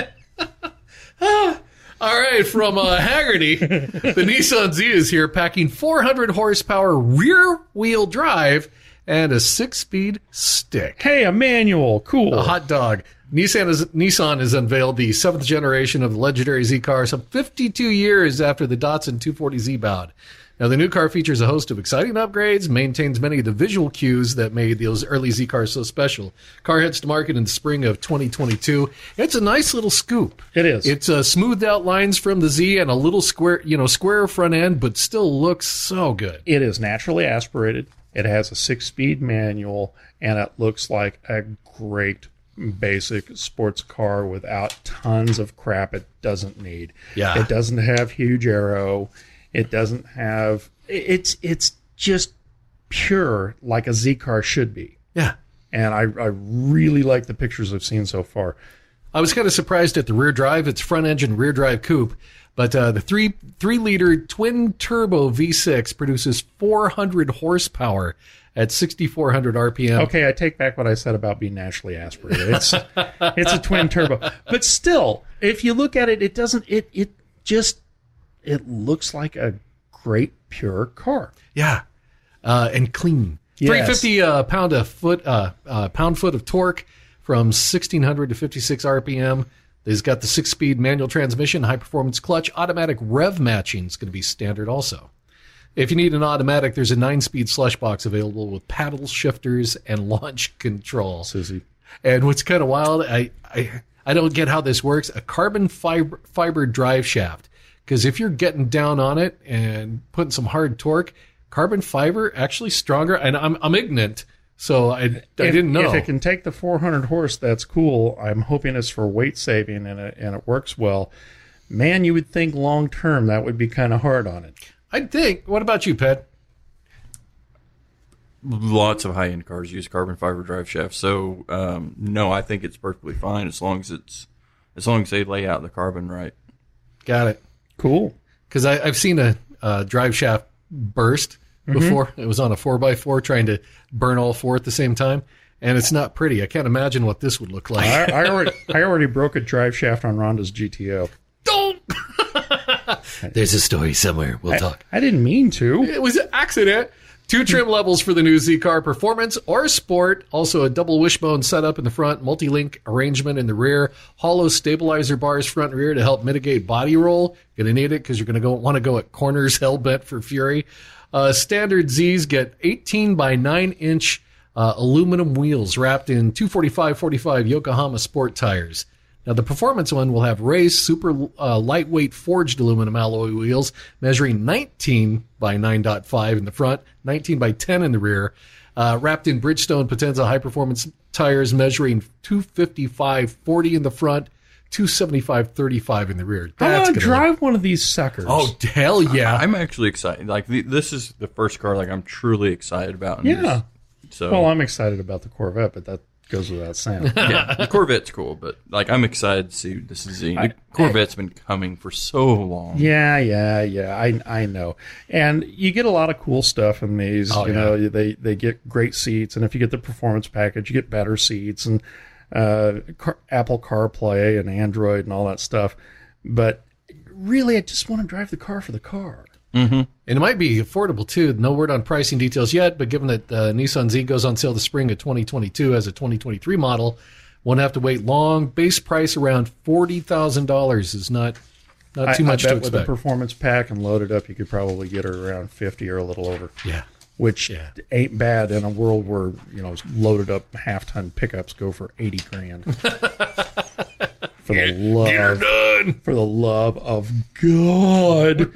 S2: Ah.
S3: All right, from uh, Hagerty, the Nissan Z is here, packing 400 horsepower rear-wheel drive and a six-speed stick.
S2: hey, a manual. Cool.
S3: A hot dog. Nissan, is, Nissan has unveiled the seventh generation of the legendary Z car some 52 years after the Datsun 240Z bowed. Now, the new car features a host of exciting upgrades, maintains many of the visual cues that made those early Z cars so special. Car heads to market in the spring of 2022. It's a nice little scoop.
S2: It is.
S3: It's uh, smoothed out lines from the Z and a little square, you know, square front end, but still looks so good.
S2: It is naturally aspirated. It has a six-speed manual, and it looks like a great basic sports car without tons of crap it doesn't need.
S3: Yeah.
S2: It doesn't have huge aero. It doesn't have. It's it's just pure like a Z car should be.
S3: Yeah.
S2: And I, I really like the pictures I've seen so far.
S3: I was kind of surprised at the rear drive. It's front engine rear drive coupe, but uh, the three three liter twin turbo V6 produces 400 horsepower at 6400 RPM.
S2: Okay, I take back what I said about being naturally aspirated. It's it's a twin turbo, but still, if you look at it, it doesn't. It it just it looks like a great pure car.
S3: Yeah, uh, and clean.
S2: Yes.
S3: 350 uh, pound a foot uh, uh, pound foot of torque from 1600 to 56 RPM. It's got the six speed manual transmission, high performance clutch, automatic rev matching is going to be standard also. If you need an automatic, there's a nine speed slush box available with paddle shifters and launch control.
S2: Susie.
S3: And what's kind of wild, I, I I don't get how this works. A carbon fiber fiber drive shaft, because if you're getting down on it and putting some hard torque, carbon fiber actually stronger. And I'm I'm ignorant, so I I
S2: If-
S3: didn't know.
S2: If it can take the 400 horse, that's cool. I'm hoping it's for weight saving and it, and it works well. Man, you would think long term that would be kind of hard on it.
S3: I think. What about you, Pet?
S4: Lots of high end cars use carbon fiber drive shafts. So um, no, I think it's perfectly fine as long as it's as long as they lay out the carbon right.
S3: Got it.
S2: Cool.
S3: Because I've seen a, uh drive shaft burst
S2: Mm-hmm.
S3: before. It was on a four x four trying to burn all four at the same time, and it's not pretty. I can't imagine what this would look like.
S2: I, I already I already broke a drive shaft on Ronda's GTO.
S3: Don't. There's a story somewhere. We'll talk.
S2: I didn't mean to.
S3: It was an accident. Two trim levels for the new Z car performance or sport. Also, a double wishbone setup in the front, multi link arrangement in the rear, hollow stabilizer bars front and rear to help mitigate body roll. Gonna need it because you're gonna go want to go at corners hell bent for fury. Uh, standard Z's get 18 by 9 inch uh, aluminum wheels wrapped in 245 45 Yokohama sport tires. Now, the performance one will have raised super uh, lightweight forged aluminum alloy wheels measuring 19 by 9.5 in the front, 19 by 10 in the rear, uh, wrapped in Bridgestone Potenza high performance tires measuring 255 40 in the front, 275 35 in the rear.
S2: I
S3: That's
S2: want to
S3: gonna
S2: drive one of these suckers.
S3: Oh, hell yeah.
S4: I'm actually excited. Like the, this is the first car like I'm truly excited about.
S2: Yeah.
S4: just- So
S2: Well, I'm excited about the Corvette, but that goes without saying.
S4: yeah, the Corvette's cool, but like I'm excited to see this is the, the Corvette's been coming for so long.
S2: yeah, yeah, yeah. I I know. And you get a lot of cool stuff in these.
S3: Oh,
S2: you know, they they get great seats, and if you get the performance package, you get better seats and uh, car, Apple CarPlay and Android and all that stuff. But really, I just want to drive the car for the car.
S3: And it might be affordable too. No word on pricing details yet, but given that uh, Nissan Z goes on sale the spring of 2022 as a 2023 model, won't have to wait long. Base price around forty thousand dollars is not not too
S2: I,
S3: much
S2: I
S3: to
S2: bet with a performance pack and loaded up, you could probably get her around fifty or a little over.
S3: yeah,
S2: which
S3: Yeah.
S2: ain't bad in a world where you know loaded up half ton pickups go for eighty grand. for the love, for the love of God.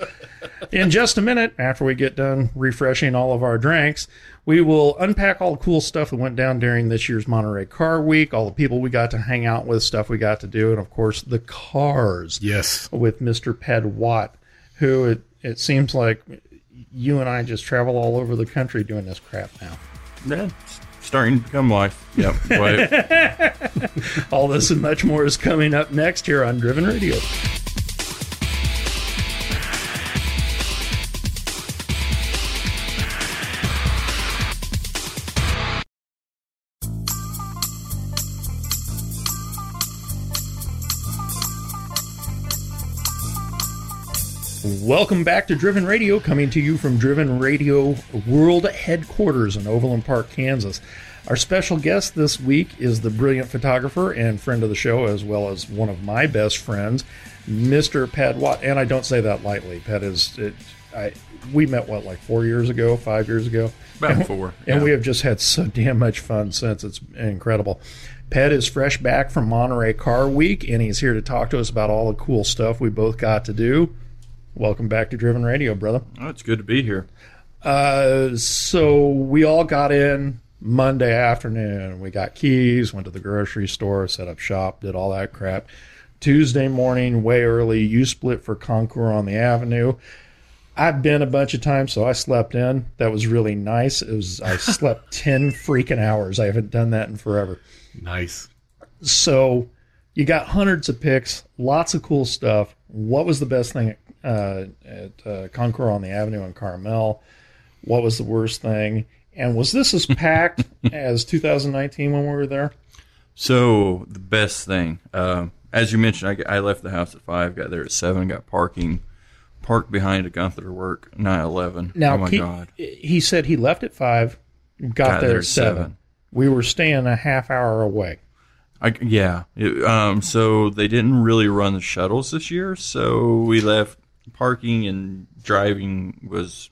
S2: In just a minute, after we get done refreshing all of our drinks, we will unpack all the cool stuff that went down during this year's Monterey Car Week, all the people we got to hang out with, stuff we got to do, and of course the cars
S3: yes,
S2: with Mr. Ped Watt, who it, it seems like you and I just travel all over the country doing this crap now.
S4: Yeah, it's starting to become life. Yep. Wait.
S2: All this and much more is coming up next here on Driven Radio. Welcome back to Driven Radio, coming to you from Driven Radio World Headquarters in Overland Park, Kansas. Our special guest this week is the brilliant photographer and friend of the show, as well as one of my best friends, Mr. Pat Watt. And I don't say that lightly. Pat is, it, I, we met, what, like four years ago, five years ago?
S4: About four.
S2: And we have just had so damn much fun since. It's incredible. Pat is fresh back from Monterey Car Week, and he's here to talk to us about all the cool stuff we both got to do. Welcome back to Driven Radio, brother.
S4: Oh, it's good to be here.
S2: Uh, so we all got in Monday afternoon. We got keys, went to the grocery store, set up shop, did all that crap. Tuesday morning, way early, you split for Concours on the Avenue. I've been a bunch of times, so I slept in. That was really nice. It was I slept ten freaking hours. I haven't done that in forever.
S3: Nice.
S2: So you got hundreds of picks, lots of cool stuff. What was the best thing uh, at uh, Concours on the Avenue in Carmel? What was the worst thing? And was this as packed as 2019 when we were there?
S4: So the best thing, um, as you mentioned, I, I left the house at five, got there at seven, got parking, parked behind a Gunther Work 911.
S2: Now,
S4: oh my
S2: he,
S4: god,
S2: he said he left at five, got, there, at seven. We were staying a half hour away.
S4: I, yeah. It, um, so they didn't really run the shuttles this year, so we left parking and driving was.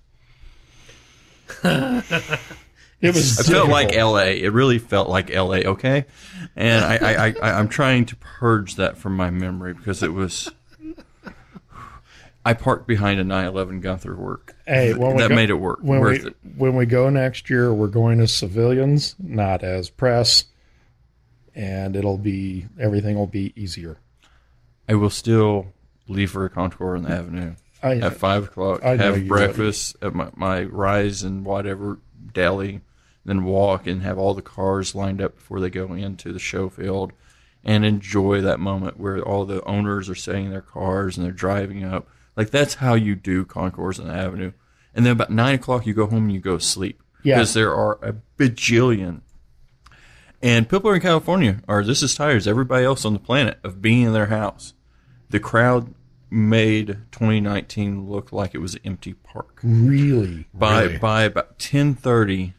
S2: It was.
S4: It felt like. L.A. It really felt like L.A. Okay, and I, I, I, I I'm trying to purge that from my memory because it was. I parked behind a 911 Gunther work.
S2: Hey, when we
S4: that
S2: go-
S4: made it work.
S2: When
S4: Worth
S2: we
S4: it.
S2: when we go next year, we're going as civilians, not as press, and it'll be everything will be easier.
S4: I will still leave for a Concours on the avenue
S2: I,
S4: at five o'clock.
S2: I
S4: have breakfast at my, my rise and whatever deli, then walk and have all the cars lined up before they go into the show field, and enjoy that moment where all the owners are setting in their cars and they're driving up. Like that's how you do concours on the avenue. And then about nine o'clock, you go home and you go sleep
S2: Yeah.
S4: because there are a bajillion. And people in California are just as tired as everybody else on the planet of being in their house. The crowd made 2019 look like it was an empty park.
S2: really.
S4: By
S3: Really?
S4: by about 10:30,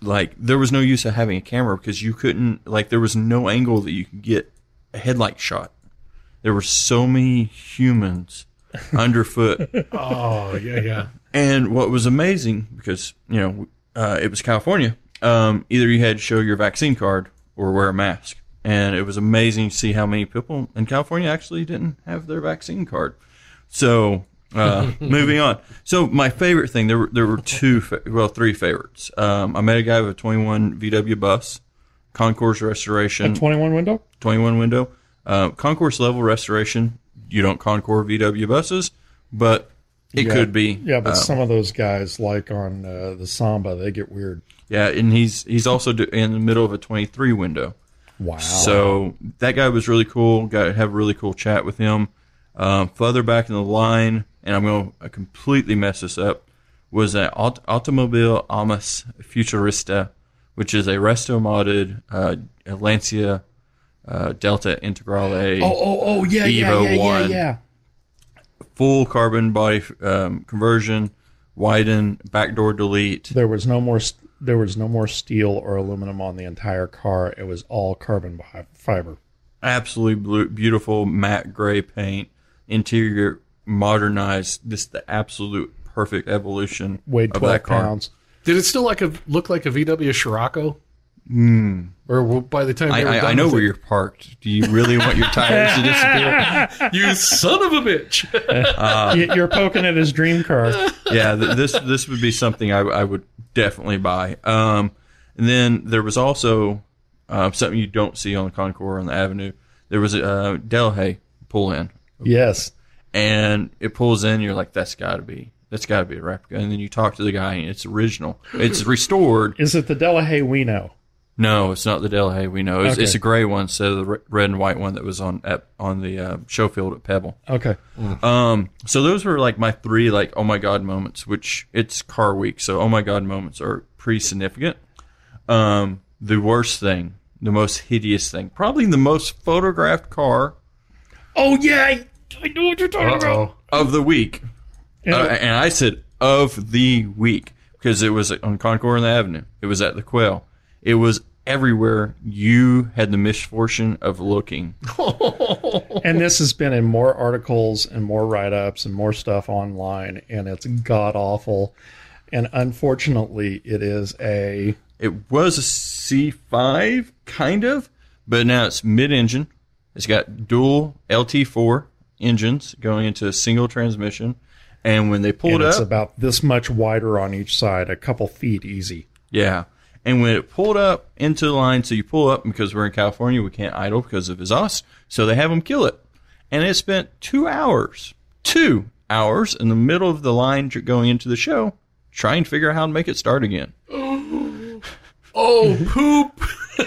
S4: like there was no use of having a camera because you couldn't like there was no angle that you could get a headlight shot. There were so many humans underfoot
S3: Oh yeah, yeah.
S4: and what was amazing, because you know uh, it was California, um, either you had to show your vaccine card or wear a mask, and it was amazing to see how many people in California actually didn't have their vaccine card. So uh, moving on. So my favorite thing there were there were two well three favorites. Um, I met a guy with a 21 VW bus, concourse restoration,
S2: Twenty one window.
S4: 21 window. Uh, concourse level restoration. You don't concourse VW buses, but it
S2: Yeah.
S4: could be.
S2: Yeah, but
S4: uh,
S2: some of those guys, like on uh, the Samba, they get weird.
S4: yeah, and he's he's also in the middle of a 23 window.
S2: Wow.
S4: So that guy was really cool. Got to have a really cool chat with him. Um, further back in the line, and I'm going to completely mess this up, was an Aut- Automobili Amos Futurista, which is a resto modded uh, Lancia uh, Delta Integrale.
S2: oh, oh, oh, yeah, yeah,
S4: Evo
S2: yeah, yeah,
S4: one.
S2: yeah.
S4: full carbon body um, conversion, widen, backdoor delete.
S2: There was no more. st- There was no more steel or aluminum on the entire car. It was all carbon fiber.
S4: Absolutely blue, beautiful matte gray paint. Interior modernized. This the absolute perfect evolution
S2: Weighed
S4: of
S2: twelve
S4: that car.
S2: pounds.
S3: Did it still like a look like a VW Scirocco? Mm. Or by the time
S4: I, I, I know where
S3: it-
S4: you're parked. Do you really want your tires to disappear?
S3: you son of a bitch.
S2: Y- You're poking at his dream car.
S4: yeah, th- this this would be something I, I would definitely buy. Um, and then there was also uh, something you don't see on the Concours on the Avenue. There was a uh, Delahaye pull in.
S2: Yes.
S4: and it pulls in. You're like, that's got to be That's got to be a replica. And then you talk to the guy, and it's original. It's restored.
S2: Is it the Delahaye we know?
S4: No, it's not the Delahaye we know. It's,
S2: Okay.
S4: it's a gray one instead of the re- red and white one that was on at, on the uh, show field at Pebble.
S2: Okay.
S4: Um, so those were like my three like oh my god moments, which it's car week, so oh my god moments are pretty significant. Um, the worst thing, the most hideous thing, probably the most photographed car
S2: Oh yeah, I, I know what you're talking about.
S3: Uh-oh.
S4: of the week,
S2: And-
S4: uh, and I said of the week because it was on Concours and the Avenue. It was at the Quail. It was everywhere. You had the misfortune of looking.
S2: And this has been in more articles and more write ups and more stuff online, and it's god awful. And unfortunately, it is a
S4: It was a C5, kind of, but now it's mid engine. It's got dual LT4 engines going into a single transmission. And when they pull
S2: and
S4: it
S2: it's
S4: up,
S2: about this much wider on each side, a couple feet easy.
S4: yeah. And when it pulled up into the line, so you pull up, because we're in California, we can't idle because of exhaust. So they have them kill it. And it spent two hours, two hours in the middle of the line going into the show, trying to figure out how to make it start again.
S3: Oh, poop.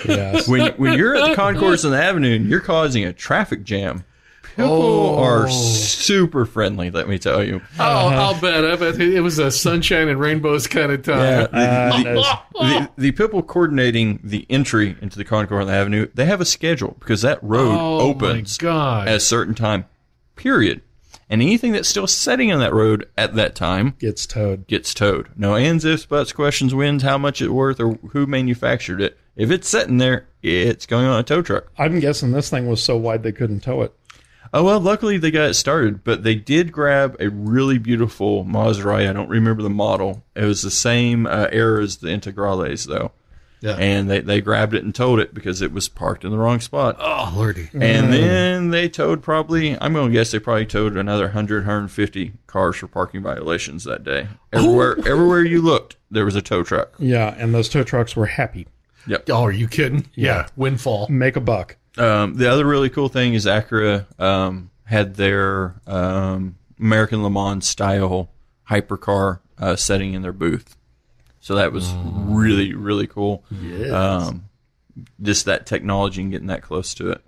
S2: Yes.
S4: when when you're at the concourse on the avenue and you're causing a traffic jam, people are super friendly. Let me tell you.
S3: Oh, I'll bet. I bet it was a sunshine and rainbows kind of time.
S2: Uh, there's-
S4: The, the people coordinating the entry into the concourse on the avenue, they have a schedule because that road
S3: Oh,
S4: opens at a certain time. Period. And anything that's still sitting on that road at that time
S2: gets towed.
S4: gets towed. No ands, ifs, buts, questions, wins, how much it's worth, or who manufactured it. If it's sitting there, it's going on a tow truck.
S2: I'm guessing this thing was so wide they couldn't tow it.
S4: Oh well, luckily they got it started, but they did grab a really beautiful Maserati. I don't remember the model. It was the same uh, era as the Integrales, though,
S3: yeah.
S4: and they they grabbed it and towed it because it was parked in the wrong spot.
S3: oh, lordy.
S4: And then they towed probably, I'm going to guess they probably towed another 100, 150 cars for parking violations that day. Everywhere, everywhere you looked, there was a tow truck.
S2: Yeah, and those tow trucks were happy.
S3: Oh, are you kidding? Yeah. Windfall.
S2: Make a buck.
S4: Um, the other really cool thing is Acura um, had their um, American Le Mans style hypercar uh, setting in their booth. So that was really, really cool. Um, just that technology and getting that close to it.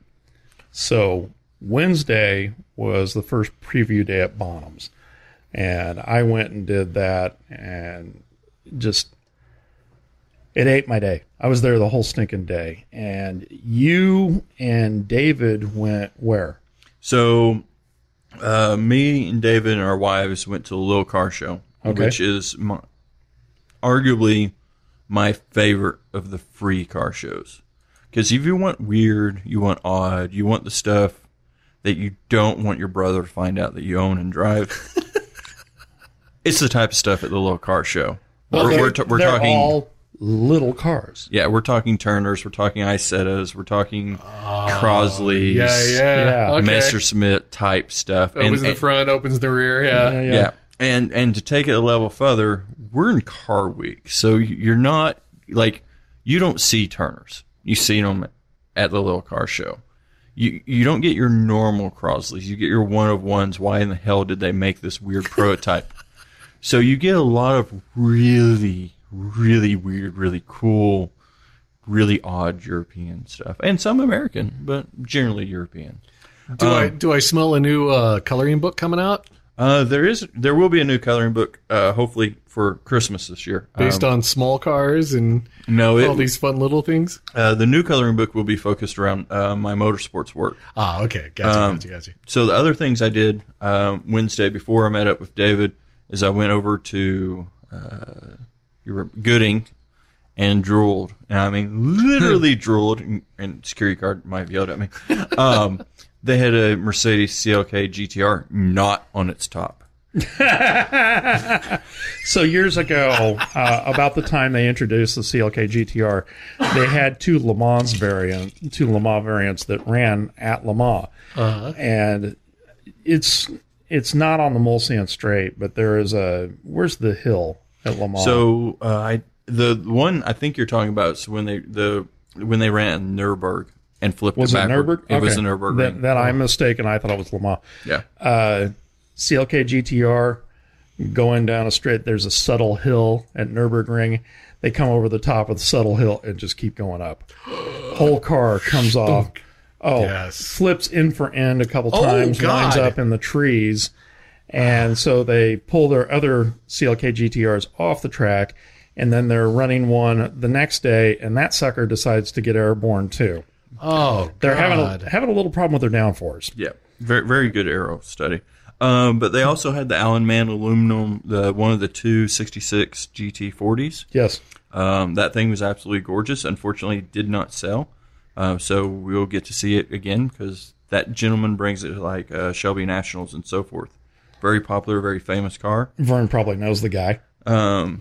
S2: So Wednesday was the first preview day at Bonhams, and I went and did that, and just it ate my day. I was there the whole stinking day, and you and David went where?
S4: So, uh, me and David and our wives went to the Little Car Show,
S2: Okay.
S4: which is my, arguably my favorite of the free car shows. Because if you want weird, you want odd, you want the stuff that you don't want your brother to find out that you own and drive. it's the type of stuff at the Little Car Show. We're, we're, ta- we're talking.
S2: all little cars.
S4: yeah, we're talking Turners, we're talking Isettas, we're talking oh, Crosleys,
S3: Yeah, yeah.
S2: Yeah.
S3: Okay.
S4: Messerschmitt type stuff.
S3: Opens
S4: And-
S3: the front, opens the rear. Yeah.
S2: Yeah,
S4: yeah. And and to take it a level further, we're in car week, so you're not like you don't see Turners. You see them at the little car show. You you don't get your normal Crosleys. You get your one of ones. Why in the hell did they make this weird prototype? So you get a lot of really really weird, really cool, really odd European stuff, and some American, but generally European.
S3: Do I
S4: Um,
S3: do I smell a new uh, coloring book coming out
S4: Uh, there is there will be a new coloring book, uh, hopefully for Christmas this year.
S3: based
S4: Um,
S3: on small cars and
S4: no,
S3: all these fun little things?
S4: uh, the new coloring book will be focused around uh, my motorsports work.
S3: Ah, okay. Gotcha,
S4: Um,
S3: gotcha, gotcha.
S4: So the other things I did um, Wednesday before I met up with David is I went over to you were Gooding and drooled, and I mean literally drooled. And, and security guard might have yelled at me. Um, they had a Mercedes CLK GTR not on its top.
S2: So years ago, uh, about the time they introduced the CLK GTR, they had two Le Mans variant, two Le Mans variants that ran at Le Mans, and it's it's not on the Mulsanne Straight, but there is a where's the hill at Le Mans?
S4: So uh, I the one I think you're talking about is when they the when they ran Nurburg and flipped
S2: was
S4: it
S2: it. Nurburg?
S4: It was
S2: Okay.
S4: the Nurburg.
S2: Then,
S4: ring.
S2: then I'm mistaken. I thought it was Le Mans.
S4: yeah.
S2: Uh, CLK GTR going down a straight. There's a subtle hill at Nurburgring. They come over the top of the subtle hill and just keep going up. Whole car comes off. Oh,
S3: Yes.
S2: flips in for end a couple
S3: Oh,
S2: times, winds
S3: God.
S2: up in the trees. And so they pull their other CLK GTRs off the track, and then they're running one the next day, and that sucker decides to get airborne too.
S3: Oh,
S2: They're having a, having a little problem with their downforce.
S4: Yeah, very very good aero study. Um, but they also had the Alan Mann aluminum, the one of the two 66 GT40s.
S2: Yes.
S4: Um, that thing was absolutely gorgeous. Unfortunately, did not sell. Uh, so we'll get to see it again because that gentleman brings it to like uh, Shelby Nationals and so forth. Very popular, very famous car.
S2: Vern probably knows the guy.
S4: Um,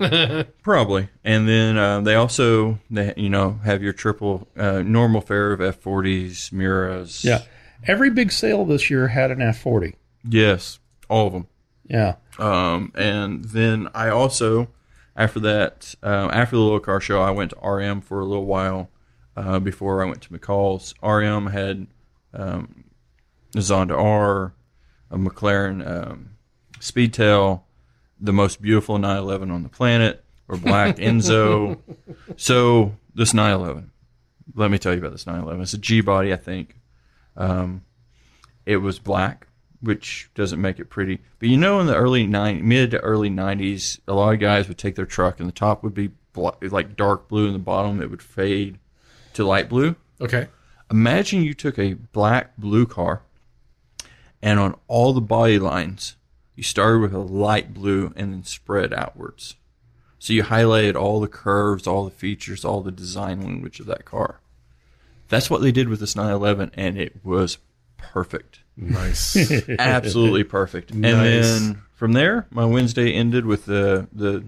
S4: probably. And then uh, they also, they, you know, have your triple uh, normal fare of F40s, Miuras.
S2: Yeah. Every big sale this year had an F40.
S4: Yes, all of them.
S2: Yeah.
S4: Um, and then I also, after that, um, after the little car show, I went to RM for a little while uh, before I went to McCall's. RM had um, a Zonda R, a McLaren um, Speedtail, the most beautiful 911 on the planet, or black Enzo. So this 911, let me tell you about this 911. It's a G body, I think. Um, it was black, which doesn't make it pretty. But you know, in the early nine, mid to early '90s, a lot of guys would take their truck, and the top would be bla- like dark blue, and the bottom it would fade to light blue.
S3: Okay.
S4: Imagine you took a black blue car, and on all the body lines, you started with a light blue and then spread outwards. So you highlighted all the curves, all the features, all the design language of that car. That's what they did with this 911, and it was perfect
S3: Nice.
S4: absolutely perfect. And then from there, my Wednesday ended with the the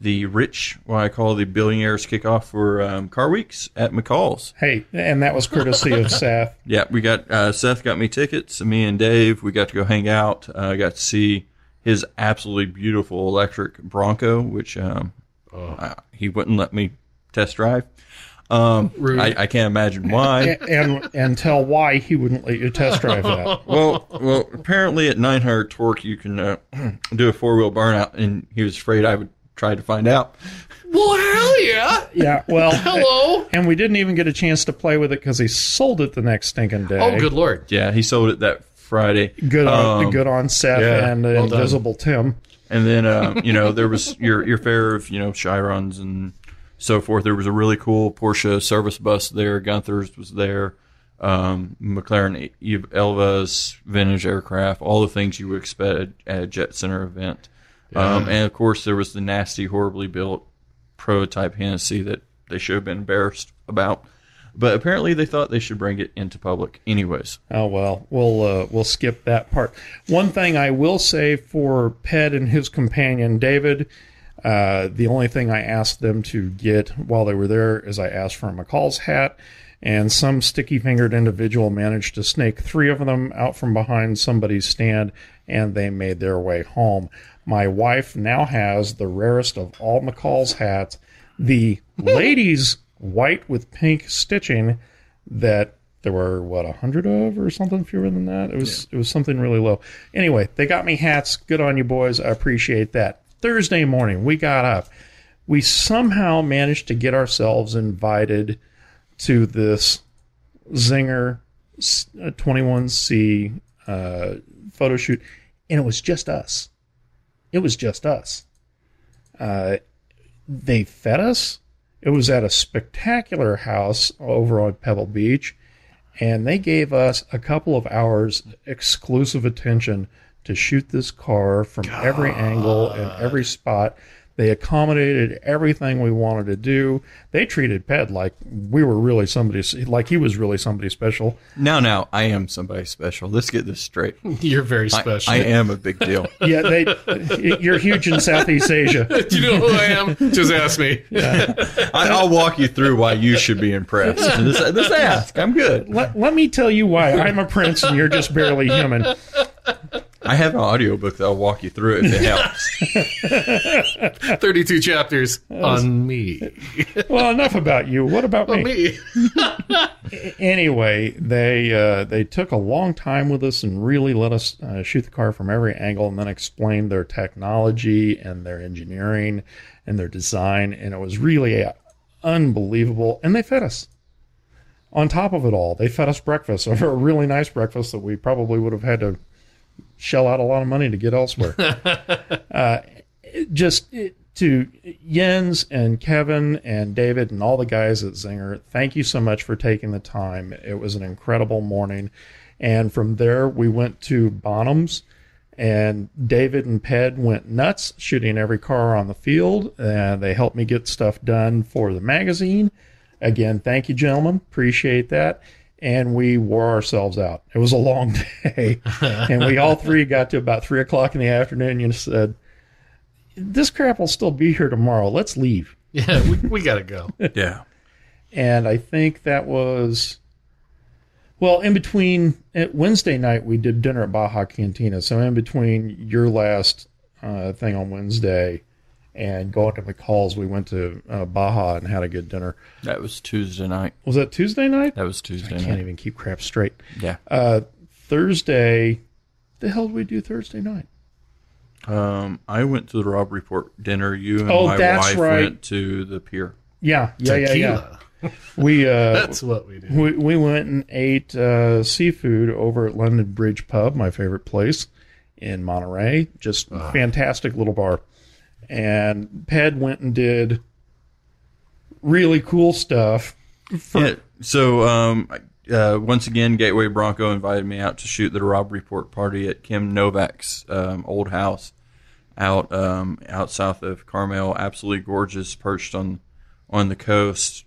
S4: the rich, what I call the billionaires kickoff for um, Car Weeks at McCall's.
S2: Hey, and that was courtesy of Seth.
S4: Yeah, we got uh, Seth got me tickets. Me and Dave, we got to go hang out. I uh, got to see his absolutely beautiful electric Bronco, which um, uh, he wouldn't let me test drive. Um, I, I can't imagine why.
S2: And and tell why he wouldn't let you test drive that.
S4: well, well, apparently at 900 torque you can uh, do a four wheel burnout, and he was afraid I would try to find out.
S3: well, hell yeah.
S2: Yeah, well,
S3: Hello.
S2: and we didn't even get a chance to play with it because he sold it the next stinking day.
S3: Oh, good lord.
S4: Yeah, he sold it that Friday.
S2: Good on
S4: Um,
S2: good on Seth
S3: yeah,
S2: and uh,
S3: well done.
S2: Invisible Tim.
S4: And then um, you know there was your your fare of you know Chirons and so forth. There was a really cool Porsche service bus there. Gunther's was there. Um, McLaren Elva's vintage aircraft, all the things you would expect at a Jet Center event. Um, and of course there was the nasty, horribly built prototype Hennessy that they should have been embarrassed about. But apparently they thought they should bring it into public anyways.
S2: Oh well, we'll uh, we'll skip that part. One thing I will say for Ped and his companion David, uh, the only thing I asked them to get while they were there is I asked for a McCall's hat, and some sticky-fingered individual managed to snake three of them out from behind somebody's stand, and they made their way home. My wife now has the rarest of all McCall's hats, the ladies' white with pink stitching that there were what a hundred of or something fewer than that. It was it was something really low. Anyway, they got me hats. Good on you boys. I appreciate that. Thursday morning, we got up. We somehow managed to get ourselves invited to this Czinger uh, 21C uh, photo shoot, and it was just us. It was just us. Uh, they fed us. It was at a spectacular house over on Pebble Beach, and they gave us a couple of hours exclusive attention to shoot this car from every angle and every spot. They accommodated everything we wanted to do. They treated Ped like we were really somebody, like he was really somebody special.
S4: Now, now, I am somebody special. Let's get this straight.
S3: You're very special.
S4: I am a big deal.
S2: Yeah, they. you're huge in Southeast Asia.
S3: Do you know who I am? Just ask me.
S4: I, I'll walk you through why you should be impressed. Just, just ask. I'm good.
S2: Let, let me tell you why I'm a prince and you're just barely human.
S4: I have an audiobook that I'll walk you through it if it helps.
S3: 32 chapters on me.
S2: Well, enough about you. What about me?
S3: Me.
S2: anyway, they uh, they took a long time with us and really let us uh, shoot the car from every angle, and then explained their technology and their engineering and their design, and it was really uh, unbelievable. And they fed us. On top of it all, they fed us breakfast, a really nice breakfast that we probably would have had to shell out a lot of money to get elsewhere. uh, just to Jens and Kevin and David and all the guys at Czinger, thank you so much for taking the time. It was an incredible morning. And from there, we went to Bonhams, and David and Ped went nuts shooting every car on the field. And they helped me get stuff done for the magazine. Again, thank you, gentlemen. Appreciate that. And we wore ourselves out. It was a long day. and we all three got to about three o'clock in the afternoon and said, This crap will still be here tomorrow. Let's leave.
S3: Yeah, we, we got to go.
S4: Yeah.
S2: And I think that was, well, in between at Wednesday night, we did dinner at Baja Cantina. So in between your last uh, thing on Wednesday and going to McCall's, we went to uh, Baja and had a good dinner.
S4: That was Tuesday night.
S2: Was that Tuesday night?
S4: That was Tuesday
S2: I can't even keep crap straight.
S4: Yeah.
S2: Uh, Thursday, the hell did we do Thursday night?
S4: Um, I went to the Robb Report dinner. You and
S2: Oh,
S4: my
S2: that's
S4: wife
S2: right.
S4: went to the pier.
S2: Yeah, yeah, yeah, yeah. We uh,
S3: That's what we do.
S2: we, we went and ate uh, seafood over at London Bridge Pub, my favorite place in Monterey. Just fantastic little bar. And Ped went and did really cool stuff.
S4: Yeah. So, um, uh, once again, Gateway Bronco invited me out to shoot the Robb Report party at Kim Novak's um, old house out um, out south of Carmel. Absolutely gorgeous, perched on on the coast.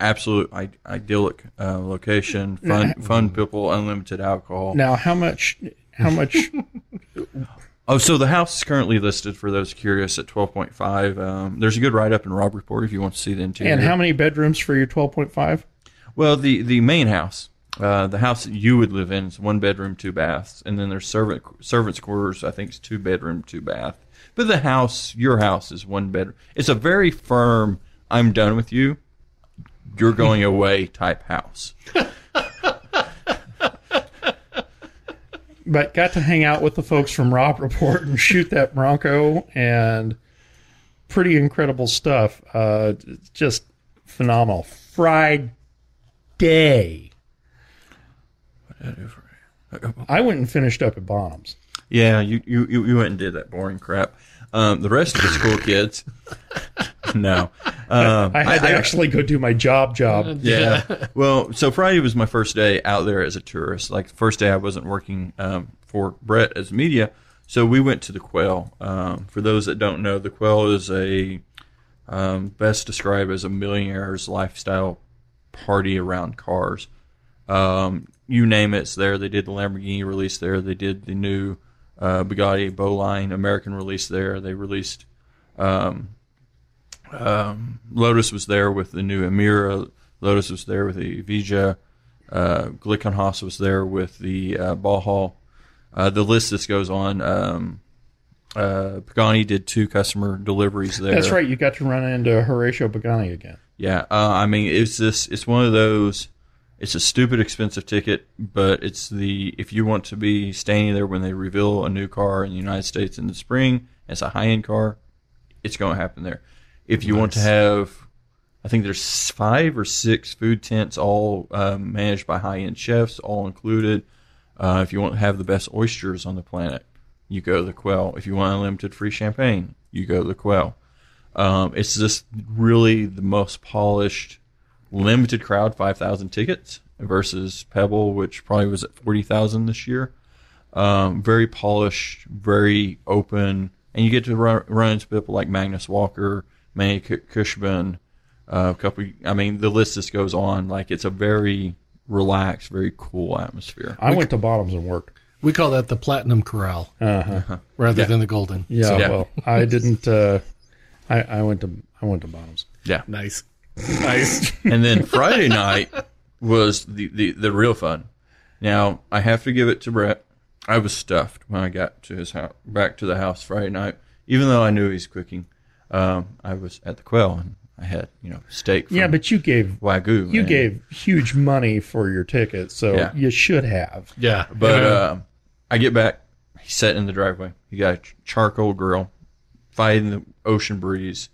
S4: Absolute I- idyllic uh, location. Fun, fun people, unlimited alcohol.
S2: Now, how much? How much?
S4: Oh, so the house is currently listed for those curious at twelve point five. Um, there's a good write up in Robb Report if you want to see the interior.
S2: and how many bedrooms for your twelve point five?
S4: Well, the the main house, uh, the house that you would live in, is one bedroom, two baths, and then there's servant servants' quarters. I think it's two bedroom, two bath. But the house, your house, is one bedroom. It's a very firm. I'm done with you. You're going away type house.
S2: But got to hang out with the folks from Robb Report and shoot that Bronco and pretty incredible stuff. Uh, just phenomenal. Friday. I went and finished up at Bonhams.
S4: Yeah, you you you went and did that boring crap. Um, the rest of the school kids, no. Um,
S2: I had to actually go do my job job.
S4: Yeah. well, so Friday was my first day out there as a tourist. Like the first day I wasn't working um, for Brett as media. So we went to the Quail. Um, for those that don't know, the Quail is a um, best described as a millionaire's lifestyle party around cars. Um, you name it, it's there. They did the Lamborghini release there. They did the new uh, Bugatti Bolide American release there. They released um, um, Lotus was there with the new Emira. Lotus was there with the Evija. Uh, Glickenhaus was there with the uh, Baja. Uh, the list just goes on. Um, uh, Pagani did two customer deliveries there.
S2: That's right. You got to run into Horacio Pagani again.
S4: Yeah, uh, I mean, it's this. It's one of those. It's a stupid expensive ticket, but it's the if you want to be standing there when they reveal a new car in the United States in the spring, it's a high end car. It's going to happen there. If you want to have, I think there's five or six food tents, all um, managed by high end chefs, all included. Uh, if you want to have the best oysters on the planet, you go to the Quail. If you want unlimited free champagne, you go to the Quail. Um, it's just really the most polished, limited crowd, 5,000 tickets versus Pebble, which probably was at 40,000 this year. Um, very polished, very open, and you get to run, run into people like Magnus Walker, Manny K- Khoshbin, uh, a couple. I mean, the list just goes on. Like it's a very relaxed, very cool atmosphere.
S2: I went to Bottoms and worked.
S3: We call that the platinum corral
S2: Uh-huh.
S3: rather than the golden.
S2: Yeah,
S4: Yeah.
S2: well, I didn't. Uh, I, I went to I went to Bottoms.
S4: Yeah.
S3: Nice. Nice.
S4: and then Friday night was the, the, the real fun. Now I have to give it to Brett. I was stuffed when I got to his house, back to the house Friday night. Even though I knew he's cooking, um, I was at the Quail and I had you know steak. From
S2: Yeah, but you gave
S4: wagyu.
S2: you
S4: man.
S2: gave huge money for your ticket, so
S4: Yeah.
S2: you should have.
S3: Yeah,
S4: But
S3: Yeah.
S4: uh, I get back. He's sitting in the driveway. He got a charcoal grill, fighting the ocean breeze,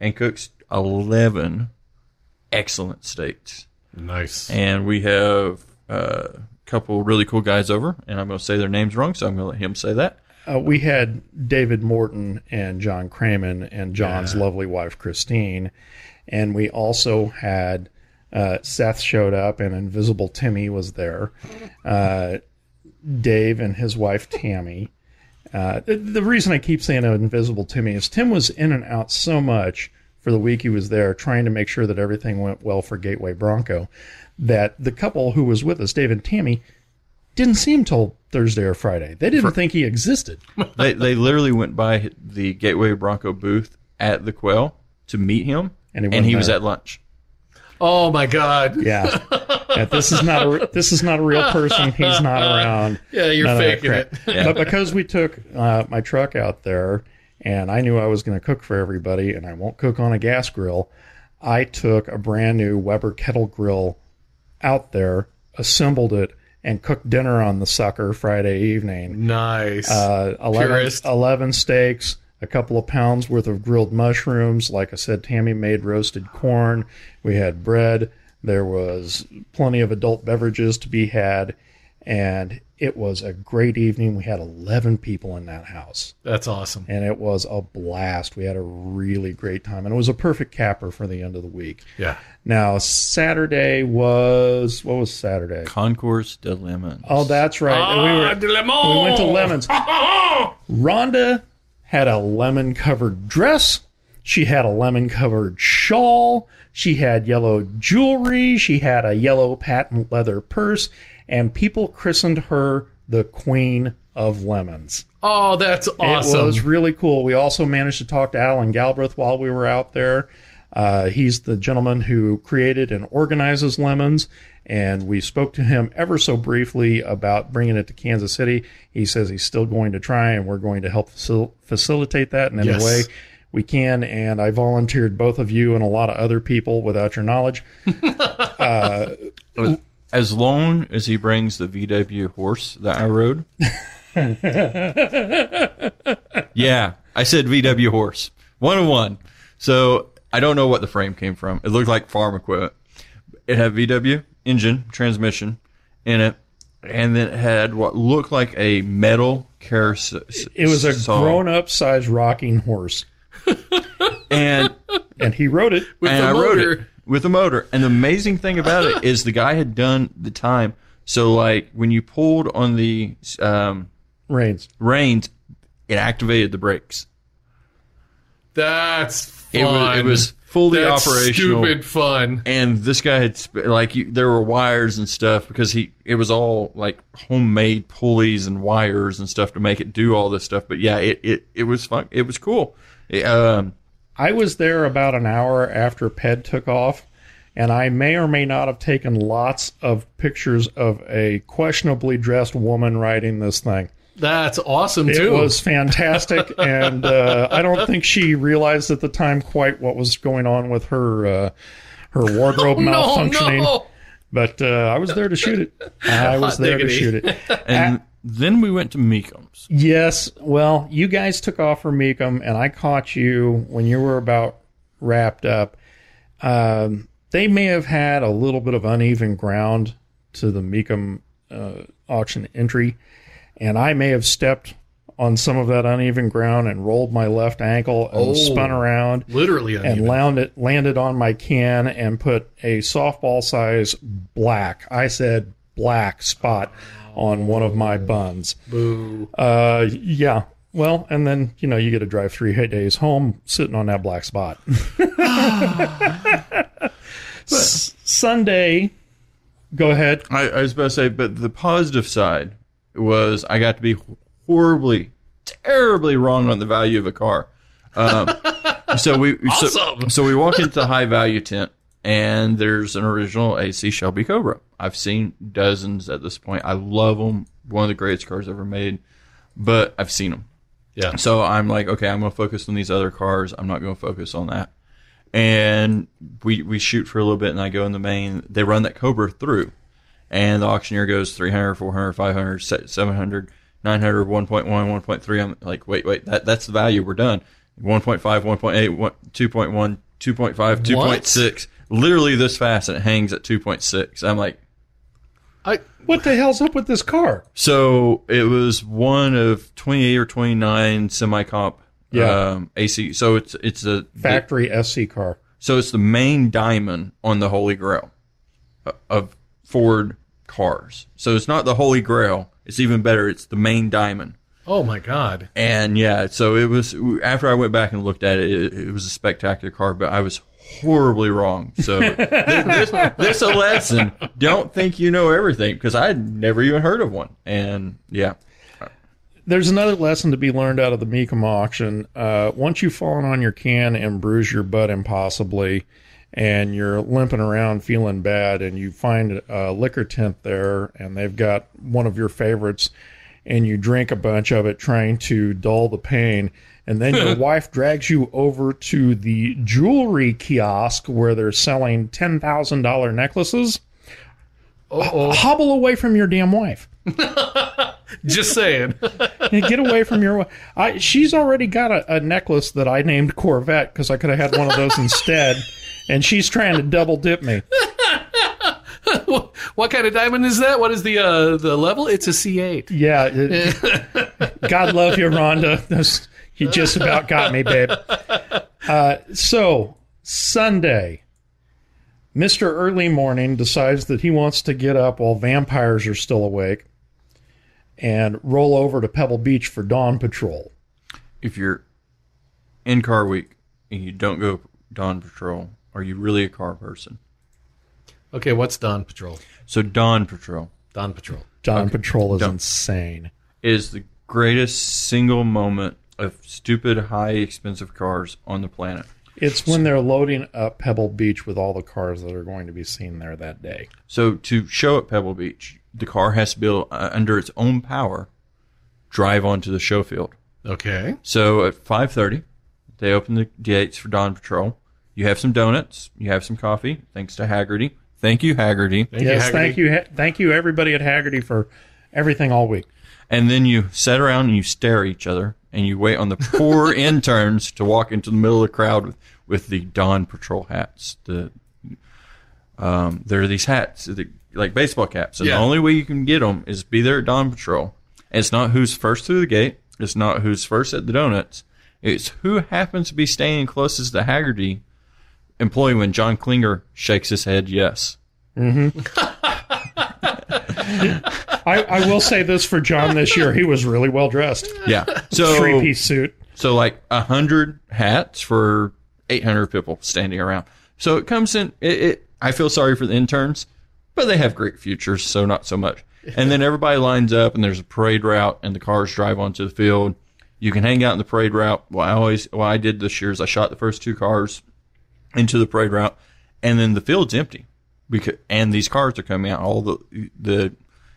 S4: and cooks eleven excellent steaks.
S3: nice.
S4: And we have uh, a couple really cool guys over, and I'm going to say their names wrong, so I'm going to let him say that.
S2: Uh, we had David Morton and John Cramen and John's lovely wife Christine, and we also had uh, Seth showed up and Invisible Timmy was there, uh, Dave and his wife Tammy. Uh, the, the reason I keep saying Invisible Timmy is Tim was in and out so much for the week he was there, trying to make sure that everything went well for Gateway Bronco, that the couple who was with us, Dave and Tammy, didn't see him till Thursday or Friday. They didn't think he existed.
S4: they they literally went by the Gateway Bronco booth at the Quail to meet him,
S2: And he
S4: and he
S2: wasn't
S4: was at lunch.
S3: oh my god.
S2: Yeah. Yeah, this is not a this is not a real person. He's not around.
S3: Yeah, you're
S2: None
S3: faking
S2: crap.
S3: it.
S2: But because we took uh, my truck out there, and I knew I was going to cook for everybody, and I won't cook on a gas grill, I took a brand new Weber kettle grill out there, assembled it, and cooked dinner on the sucker Friday evening.
S3: Nice.
S2: Uh, 11, 11 steaks, a couple of pounds worth of grilled mushrooms. Like I said, Tammy made roasted corn. We had bread. There was plenty of adult beverages to be had. And it was a great evening. We had 11 people in that house,
S3: That's awesome.
S2: and it was a blast. We had a really great time, and it was a perfect capper for the end of the week.
S3: Yeah.
S2: Now, Saturday was what was Saturday?
S4: Concourse de Lemon.
S2: Oh, that's right. And we were we went to Lemons. Rhonda had a lemon covered dress. She had a lemon covered shawl. She had yellow jewelry. She had a yellow patent leather purse. And people christened her the Queen of Lemons.
S3: Oh, that's awesome.
S2: It was really cool. We also managed to talk to Alan Galbraith while we were out there. Uh, he's the gentleman who created and organizes Lemons, and we spoke to him ever so briefly about bringing it to Kansas City. He says he's still going to try, and we're going to help facil- facilitate that in any
S3: Yes.
S2: way we can. And I volunteered both of you and a lot of other people without your knowledge.
S4: As long as he brings the VW horse that I rode. yeah, I said VW horse. One on one. So I don't know what the frame came from. It looked like farm equipment. It had VW engine, transmission in it, and then it had what looked like a metal carousel.
S2: It was a grown up size rocking horse,
S4: and
S2: and he rode it.
S3: With
S4: and
S3: the
S4: I rode it with a motor. And the amazing thing about it is the guy had done the time. So like when you pulled on the um,
S2: Reigns.
S4: reins, it activated the brakes.
S3: That's fun.
S4: It was, it was fully
S3: That's
S4: operational.
S3: Stupid fun.
S4: And this guy had sp- like you, there were wires and stuff because he it was all like homemade pulleys and wires and stuff to make it do all this stuff. But yeah, it it, it was fun. It was cool. It, um,
S2: I was there about an hour after PED took off, and I may or may not have taken lots of pictures of a questionably dressed woman riding this thing.
S3: That's awesome too.
S2: It was fantastic, and uh, I don't think she realized at the time quite what was going on with her uh, her wardrobe
S3: no,
S2: malfunctioning.
S3: no.
S2: But uh, I was there to shoot it. I was
S3: Hot
S2: there to shoot it.
S4: and then we went to Mecums.
S2: Yes. Well, you guys took off for Mecum, and I caught you when you were about wrapped up. Um, they may have had a little bit of uneven ground to the Mecum uh, auction entry, and I may have stepped on some of that uneven ground and rolled my left ankle and
S3: Oh.
S2: spun around
S3: Literally
S2: and landed landed on my can and put a softball size black. I said black spot on one of my buns.
S3: Boo.
S2: Uh, yeah. Well, and then you know you get to drive three days home sitting on that black spot. S- Sunday, go ahead.
S4: I, I was about to say, but the positive side was I got to be horribly, terribly wrong on the value of a car. Um, so we so,
S3: Awesome.
S4: so we walk into the high value tent, and there's an original AC Shelby Cobra. I've seen dozens at this point. I love them. One of the greatest cars ever made, but I've seen them.
S3: Yeah.
S4: So I'm like, okay, I'm going to focus on these other cars. I'm not going to focus on that. and we we shoot for a little bit, and I go in the main. They run that Cobra through, and the auctioneer goes 300, 400, 500, 700, 900, 1.1, 1.3. I'm like, wait, wait, that that's the value. We're done. 1.5, 1.8, 1, 2.1, 2.5, 2.6. Literally this fast, and it hangs at 2.6. I'm like,
S3: I
S2: What the hell's up with this car?
S4: so it was one of 28 or 29 semi comp
S2: Yeah.
S4: um, AC. So it's it's a
S2: Factory SC car.
S4: So it's the main diamond on the Holy Grail uh, of Ford cars. So it's not the Holy Grail. It's even better. It's the main diamond.
S3: oh my god.
S4: And yeah, so it was after I went back and looked at it, it, it was a spectacular car, but I was horribly wrong. So this, this, a lesson. Don't think you know everything because I had never even heard of one. And yeah,
S2: There's another lesson to be learned out of the Mecum auction. Uh, once you've fallen on your can and bruised your butt impossibly, and you're limping around feeling bad, and you find a liquor tent there, and they've got one of your favorites, and you drink a bunch of it trying to dull the pain, and then your wife drags you over to the jewelry kiosk where they're selling $10,000 necklaces. Hobble away from your damn wife.
S3: just saying.
S2: Get away from your. I, she's already got a, a necklace that I named Corvette because I could have had one of those instead, and she's trying to double dip me.
S3: What kind of diamond is that? What is the uh, the level? It's a C8.
S2: Yeah, it- God love you, Rhonda. That's, you just about got me, babe. Uh, so Sunday, Mister Early Morning decides that he wants to get up while vampires are still awake, and roll over to Pebble Beach for dawn patrol.
S4: if you're in car week and you don't go dawn patrol, are you really a car person?
S3: Okay, what's Dawn Patrol?
S4: So dawn patrol
S3: Dawn Patrol.
S2: Dawn patrol is
S4: Dawn.
S2: insane.
S4: is the greatest single moment of stupid high expensive cars on the planet.
S2: It's when they're loading up Pebble Beach with all the cars that are going to be seen there that day.
S4: So to show at Pebble Beach, the car has to be able, uh, under its own power, drive onto the show field.
S3: Okay.
S4: So at 5:30, they open the gates for dawn patrol. You have some donuts, you have some coffee, thanks to Hagerty. Thank you, Hagerty.
S3: Thank
S2: yes,
S3: you,
S2: thank you, Ha- thank you, everybody at Hagerty for everything all week.
S4: And then you sit around and you stare at each other and you wait on the poor interns to walk into the middle of the crowd with, with the dawn patrol hats. The um, there are these hats, the, like baseball caps, and
S3: Yeah.
S4: the only way you can get them is be there at dawn patrol. And it's not who's first through the gate. It's not who's first at the donuts. It's who happens to be staying closest to Hagerty employee when John Klinger shakes his head yes. Mm-hmm.
S2: I, I will say this for John this year: he was really well dressed,
S4: Yeah. So
S2: three piece suit.
S4: So like a hundred hats for eight hundred people standing around. So it comes in. It, it. I feel sorry for the interns, but they have great futures, so not so much. And then everybody lines up, and there's a parade route, and the cars drive onto the field. You can hang out in the parade route. What I always, what I did this year is I shot the first two cars into the parade route, and then the field's empty because and these cars are coming out. All the the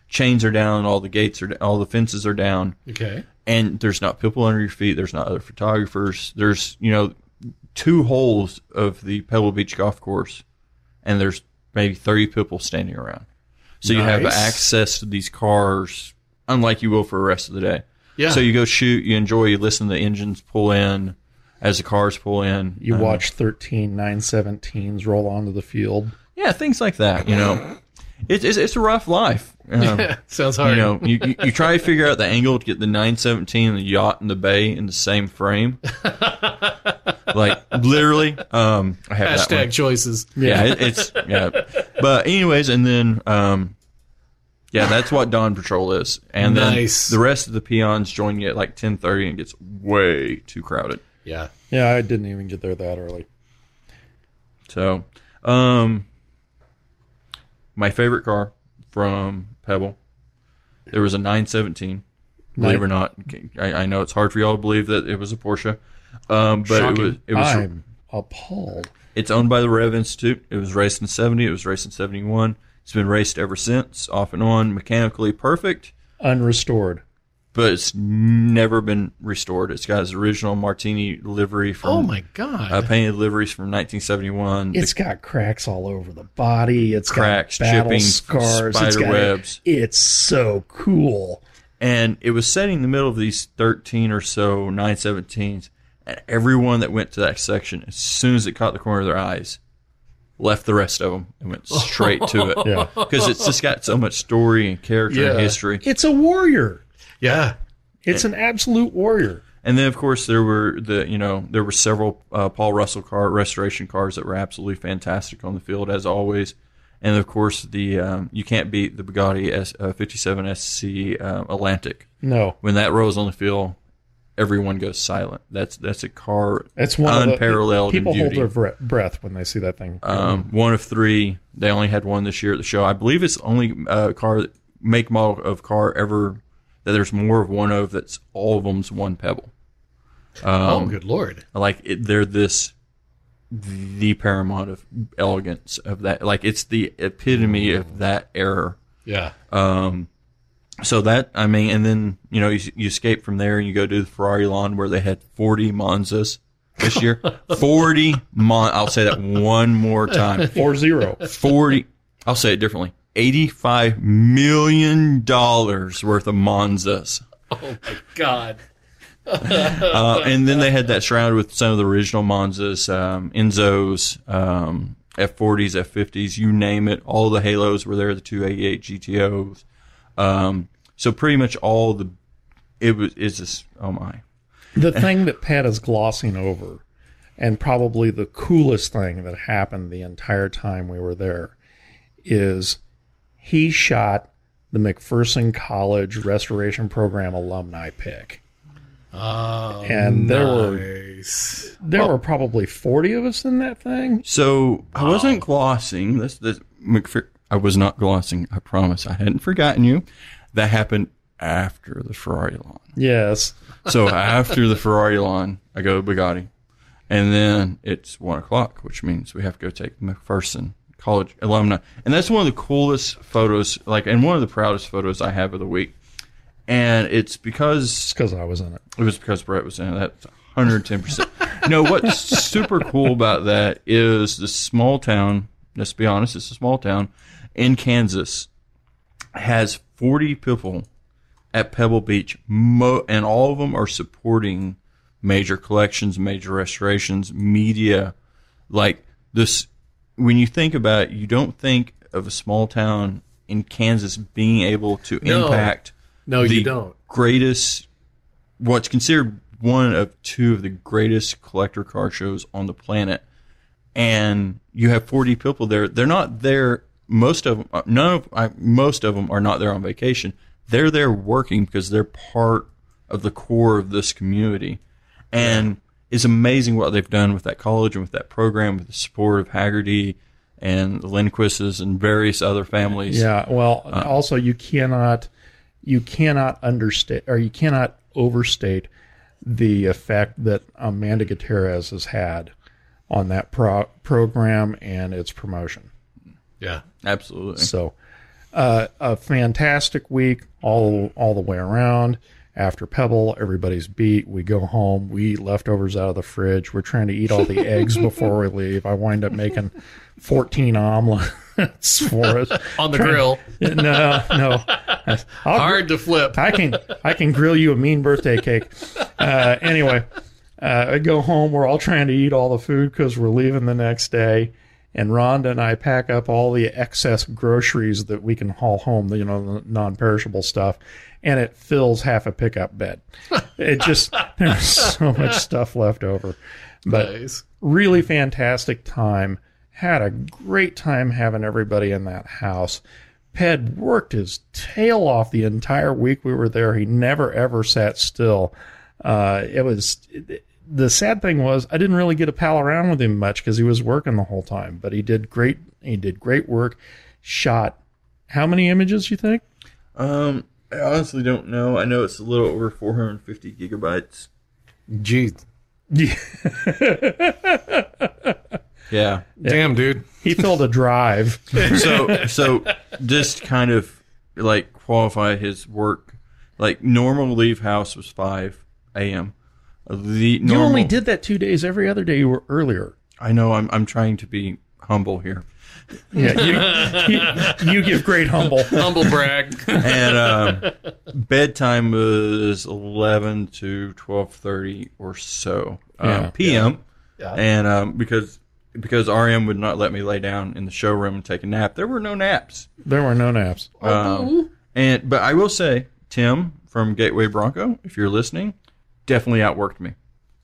S4: chains are down, all the gates are, all the fences are down
S3: Okay.
S4: and there's not people under your feet. There's not other photographers. There's you know two holes of the Pebble Beach golf course, and there's maybe 30 people standing around. So you have access to these cars, unlike you will for the rest of the day.
S3: Yeah.
S4: So you go shoot, you enjoy, you listen to the engines pull in as the cars pull in.
S2: You
S4: Uh,
S2: watch 13 917s roll onto the field.
S4: yeah, things like that. You know, it's it's, it's a rough life. Um,
S3: Sounds hard.
S4: You know, you, you, you try to figure out the angle to get the 917 and the yacht and the bay in the same frame. like literally, um, I have.
S3: Hashtag choices.
S4: Yeah, it, it's yeah. But anyways, and then um, yeah, that's what Dawn Patrol is, and
S3: Nice.
S4: then the rest of the peons join you at like 10:30 and it gets way too crowded.
S3: Yeah.
S2: Yeah, I didn't even get there that early.
S4: So, um, my favorite car from Pebble, there was a 917. Believe it or not, I, I know it's hard for y'all to believe that it was a Porsche, um, but
S3: Shocking.
S4: it was it was
S2: I'm appalled.
S4: it's owned by the Rev Institute. It was raced in 70. It was raced in 71. It's been raced ever since, off and on, mechanically perfect.
S2: Unrestored.
S4: But it's never been restored. It's got its original Martini livery from
S3: Oh my god!
S4: uh, painted liveries from 1971. The
S2: It's got cracks all over the body. It's
S4: Cracks,
S2: got battle
S4: chipping,
S2: scars. it's
S4: spider
S2: got
S4: webs.
S2: It's so cool.
S4: and it was set in the middle of these 13 or so 917s and everyone that went to that section as soon as it caught the corner of their eyes left the rest of them and went straight to it
S2: Yeah.
S4: because it's just got so much story and character and history
S2: It's a warrior.
S3: Yeah,
S2: It's an absolute warrior.
S4: and then of course there were the you know there were several uh, paul russell car restoration cars that were absolutely fantastic on the field as always and of course the um, you can't beat the bugatti S, uh, 57 sc uh, atlantic
S2: No,
S4: when that rolls on the field, everyone goes silent. That's that's a car
S2: That's one
S4: unparalleled
S2: of the, people
S4: in
S2: hold their breath when they see that thing.
S4: um, one of three. They only had one this year at the show. I believe it's the only uh, car make model of car ever that there's more of one of. That's all of them's one pebble.
S3: oh good lord!
S4: Like it, they're this the paramount of elegance of that. Like it's the epitome of that era.
S3: Yeah,
S4: Um, so that I mean, and then you know you, you escape from there and you go to the Ferrari lawn where they had 40 Monzas this year. 40 Mon. I'll say that one more time.
S2: Four zero.
S4: 40. I'll say it differently. 85 million dollars worth of Monzas.
S3: Oh my God.
S4: Uh, and then they had that shroud with some of the original Monzas, um, Enzos, um, F40s, F50s, you name it. All the Halos were there, the 288 GTOs. Um, so pretty much all the, it was, it's just, oh my.
S2: the thing that Pat is glossing over, and probably the coolest thing that happened the entire time we were there, is he shot the McPherson College Restoration Program alumni pick.
S3: Oh,
S2: And there were
S3: nice.
S2: there were probably forty of us in that thing.
S4: So I wasn't glossing. This, this McPher- I was not glossing. I promise. I hadn't forgotten you. That happened after the Ferrari lawn.
S2: Yes.
S4: So after the Ferrari lawn, I go to Bugatti, and then it's one o'clock, which means we have to go take McPherson College alumni, and that's one of the coolest photos, like, and one of the proudest photos I have of the week. And it's because
S2: It's because I was in it.
S4: it was because Brett was in it. That's 110%. no, what's super cool about that is the small town, let's be honest, it's a small town in Kansas, has 40 people at Pebble Beach, mo- and all of them are supporting major collections, major restorations, media. Like this, when you think about it, you don't think of a small town in Kansas being able to
S3: No.
S4: impact
S3: No,
S4: the
S3: you don't.
S4: greatest, what's considered one of two of the greatest collector car shows on the planet. And you have 40 people there. They're not there. Most of them, uh, none of, I, most of them are not there on vacation. They're there working because they're part of the core of this community. And it's amazing what they've done with that college and with that program, with the support of Hagerty and the Lindquists and various other families.
S2: Yeah. Well,
S4: Uh.
S2: also you cannot you cannot understate or you cannot overstate the effect that Amanda Gutierrez has had on that pro- program and its promotion.
S3: Yeah.
S4: Absolutely.
S2: So, uh, a fantastic week all all the way around. After Pebble, everybody's beat. We go home. We eat leftovers out of the fridge. We're trying to eat all the eggs before we leave. I wind up making 14 omelets for us.
S3: On the grill.
S2: No, no. I'll,
S3: Hard to flip.
S2: I can I can grill you a mean birthday cake. Uh, anyway, uh, I go home. We're all trying to eat all the food because we're leaving the next day. And Rhonda and I pack up all the excess groceries that we can haul home, the, you know, the non-perishable stuff, and it fills half a pickup bed. It just there's so much stuff left over, but
S3: Nice.
S2: really fantastic time. Had a great time having everybody in that house. Ped worked his tail off the entire week we were there. He never ever sat still. Uh, it was the sad thing was I didn't really get to pal around with him much because he was working the whole time. But he did great. He did great work. Shot how many images you think?
S4: Um, I honestly don't know. I know it's a little over 450 gigabytes.
S3: Gee.
S4: Yeah.
S3: Damn, dude.
S2: He filled a drive.
S4: So, so just kind of like qualify his work. Like normal leave house was five a.m. The
S2: You only did that two days. Every other day you were earlier.
S4: I know. I'm I'm trying to be humble here,
S2: Yeah, you, you, you give great humble.
S3: Humble brag.
S4: and um, bedtime was eleven to twelve thirty or so um,
S2: Yeah.
S4: p.m.
S3: Yeah.
S4: And um, because because RM would not let me lay down in the showroom and take a nap, there were no naps.
S2: There were no naps.
S4: Um, and but I will say, Tim from Gateway Bronco, if you're listening, definitely outworked me.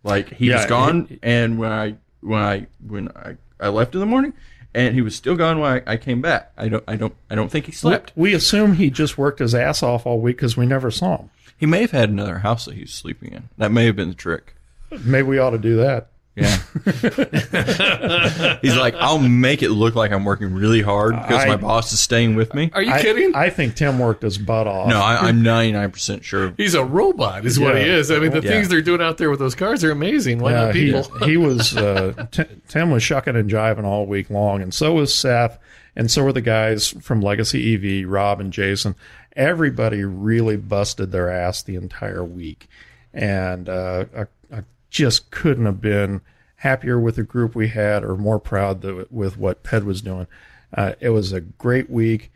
S4: Like he was
S2: Yeah,
S4: gone,
S2: he-
S4: and when I when I when I, I left in the morning, and he was still gone when I, I came back. I don't I don't I don't think he slept.
S2: We assume he just worked his ass off all week because we never saw him.
S4: He may have had another house that he was sleeping in. That may have been the trick.
S2: Maybe we ought to do that.
S4: Yeah. He's like, I'll make it look like I'm working really hard because
S2: I-
S4: my boss is staying with me.
S3: Are you
S2: I,
S3: kidding?
S2: I think Tim worked his butt off.
S4: No, I, I'm 99% sure.
S3: He's a robot, is what he
S2: Yeah.
S3: is. I mean, the
S4: Yeah.
S3: things they're doing out there with those cars are amazing. Why
S2: Yeah,
S3: not
S2: he,
S3: people?
S2: he was uh, T- Tim was shucking and jiving all week long, and so was Seth, and so were the guys from Legacy EV, Rob and Jason. Everybody really busted their ass the entire week, and uh, I, I just couldn't have been happier with the group we had, or more proud that, with what Ped was doing. Uh, it was a great week.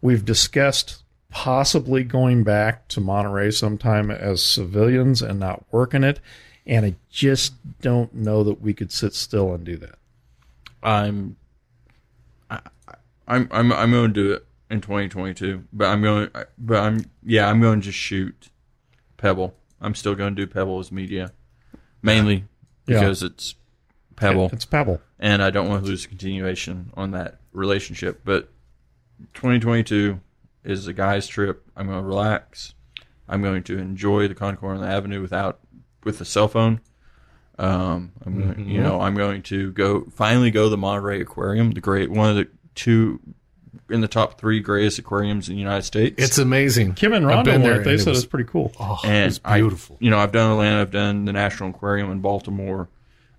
S2: We've discussed possibly going back to Monterey sometime as civilians and not working it. And I just don't know that we could sit still and do that.
S4: I'm, I, I'm, I'm, I'm going to do it in 2022, but I'm going, but I'm, yeah, I'm going to just shoot Pebble. I'm still going to do Pebble as media, mainly
S2: Yeah.
S4: because it's Pebble.
S2: It's Pebble.
S4: and I don't want to lose a continuation on that relationship. But 2022 is a guy's trip. I'm going to relax. I'm going to enjoy the Concours on the Avenue without with the cell phone. Um, I'm going, you know, I'm going to go finally go to the Monterey Aquarium, the great one of the two in the top three greatest aquariums in the United States.
S3: It's amazing.
S2: Kim and
S3: I've
S2: Rhonda
S3: been there.
S2: They
S3: it
S2: said
S3: was-
S2: it's pretty cool.
S3: Oh,
S4: and
S3: it's beautiful.
S4: I, you know, I've done Atlanta, I've done the National Aquarium in Baltimore.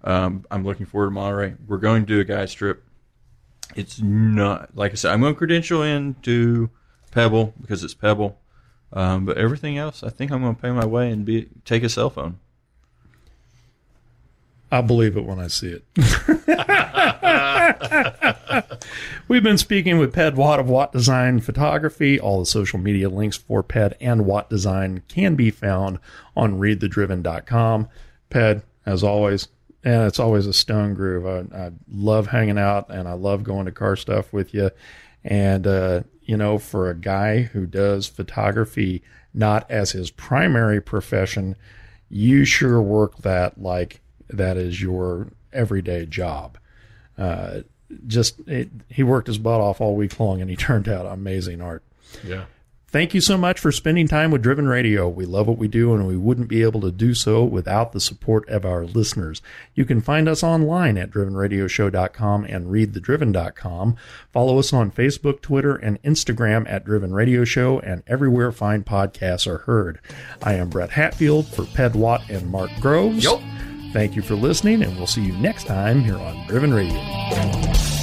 S4: Um, I'm looking forward to Monterey. We're going to do a guys trip. It's not like I said. I'm going to credential into Pebble because it's Pebble. Um, but everything else, I think I'm going to pay my way and be take a cell phone.
S2: I'll believe it when I see it. We've been speaking with Ped Watt of Watt Design Photography. All the social media links for Ped and Watt Design can be found on readthedriven.com. Ped, as always, and it's always a stone groove. I, I love hanging out and I love going to car stuff with you. And, uh, you know, for a guy who does photography not as his primary profession, you sure work that like that is your everyday job. Uh, just it, he worked his butt off all week long, and he turned out amazing art.
S3: Yeah.
S2: Thank you so much for spending time with Driven Radio. We love what we do, and we wouldn't be able to do so without the support of our listeners. You can find us online at drivenradioshow.com and readthedriven.com. Follow us on Facebook, Twitter, and Instagram at Driven Radio Show, and everywhere fine podcasts are heard. I am Brett Hatfield for Ped Watt and Mark Groves.
S3: Yup.
S2: Thank you for listening, and we'll see you next time here on Driven Radio.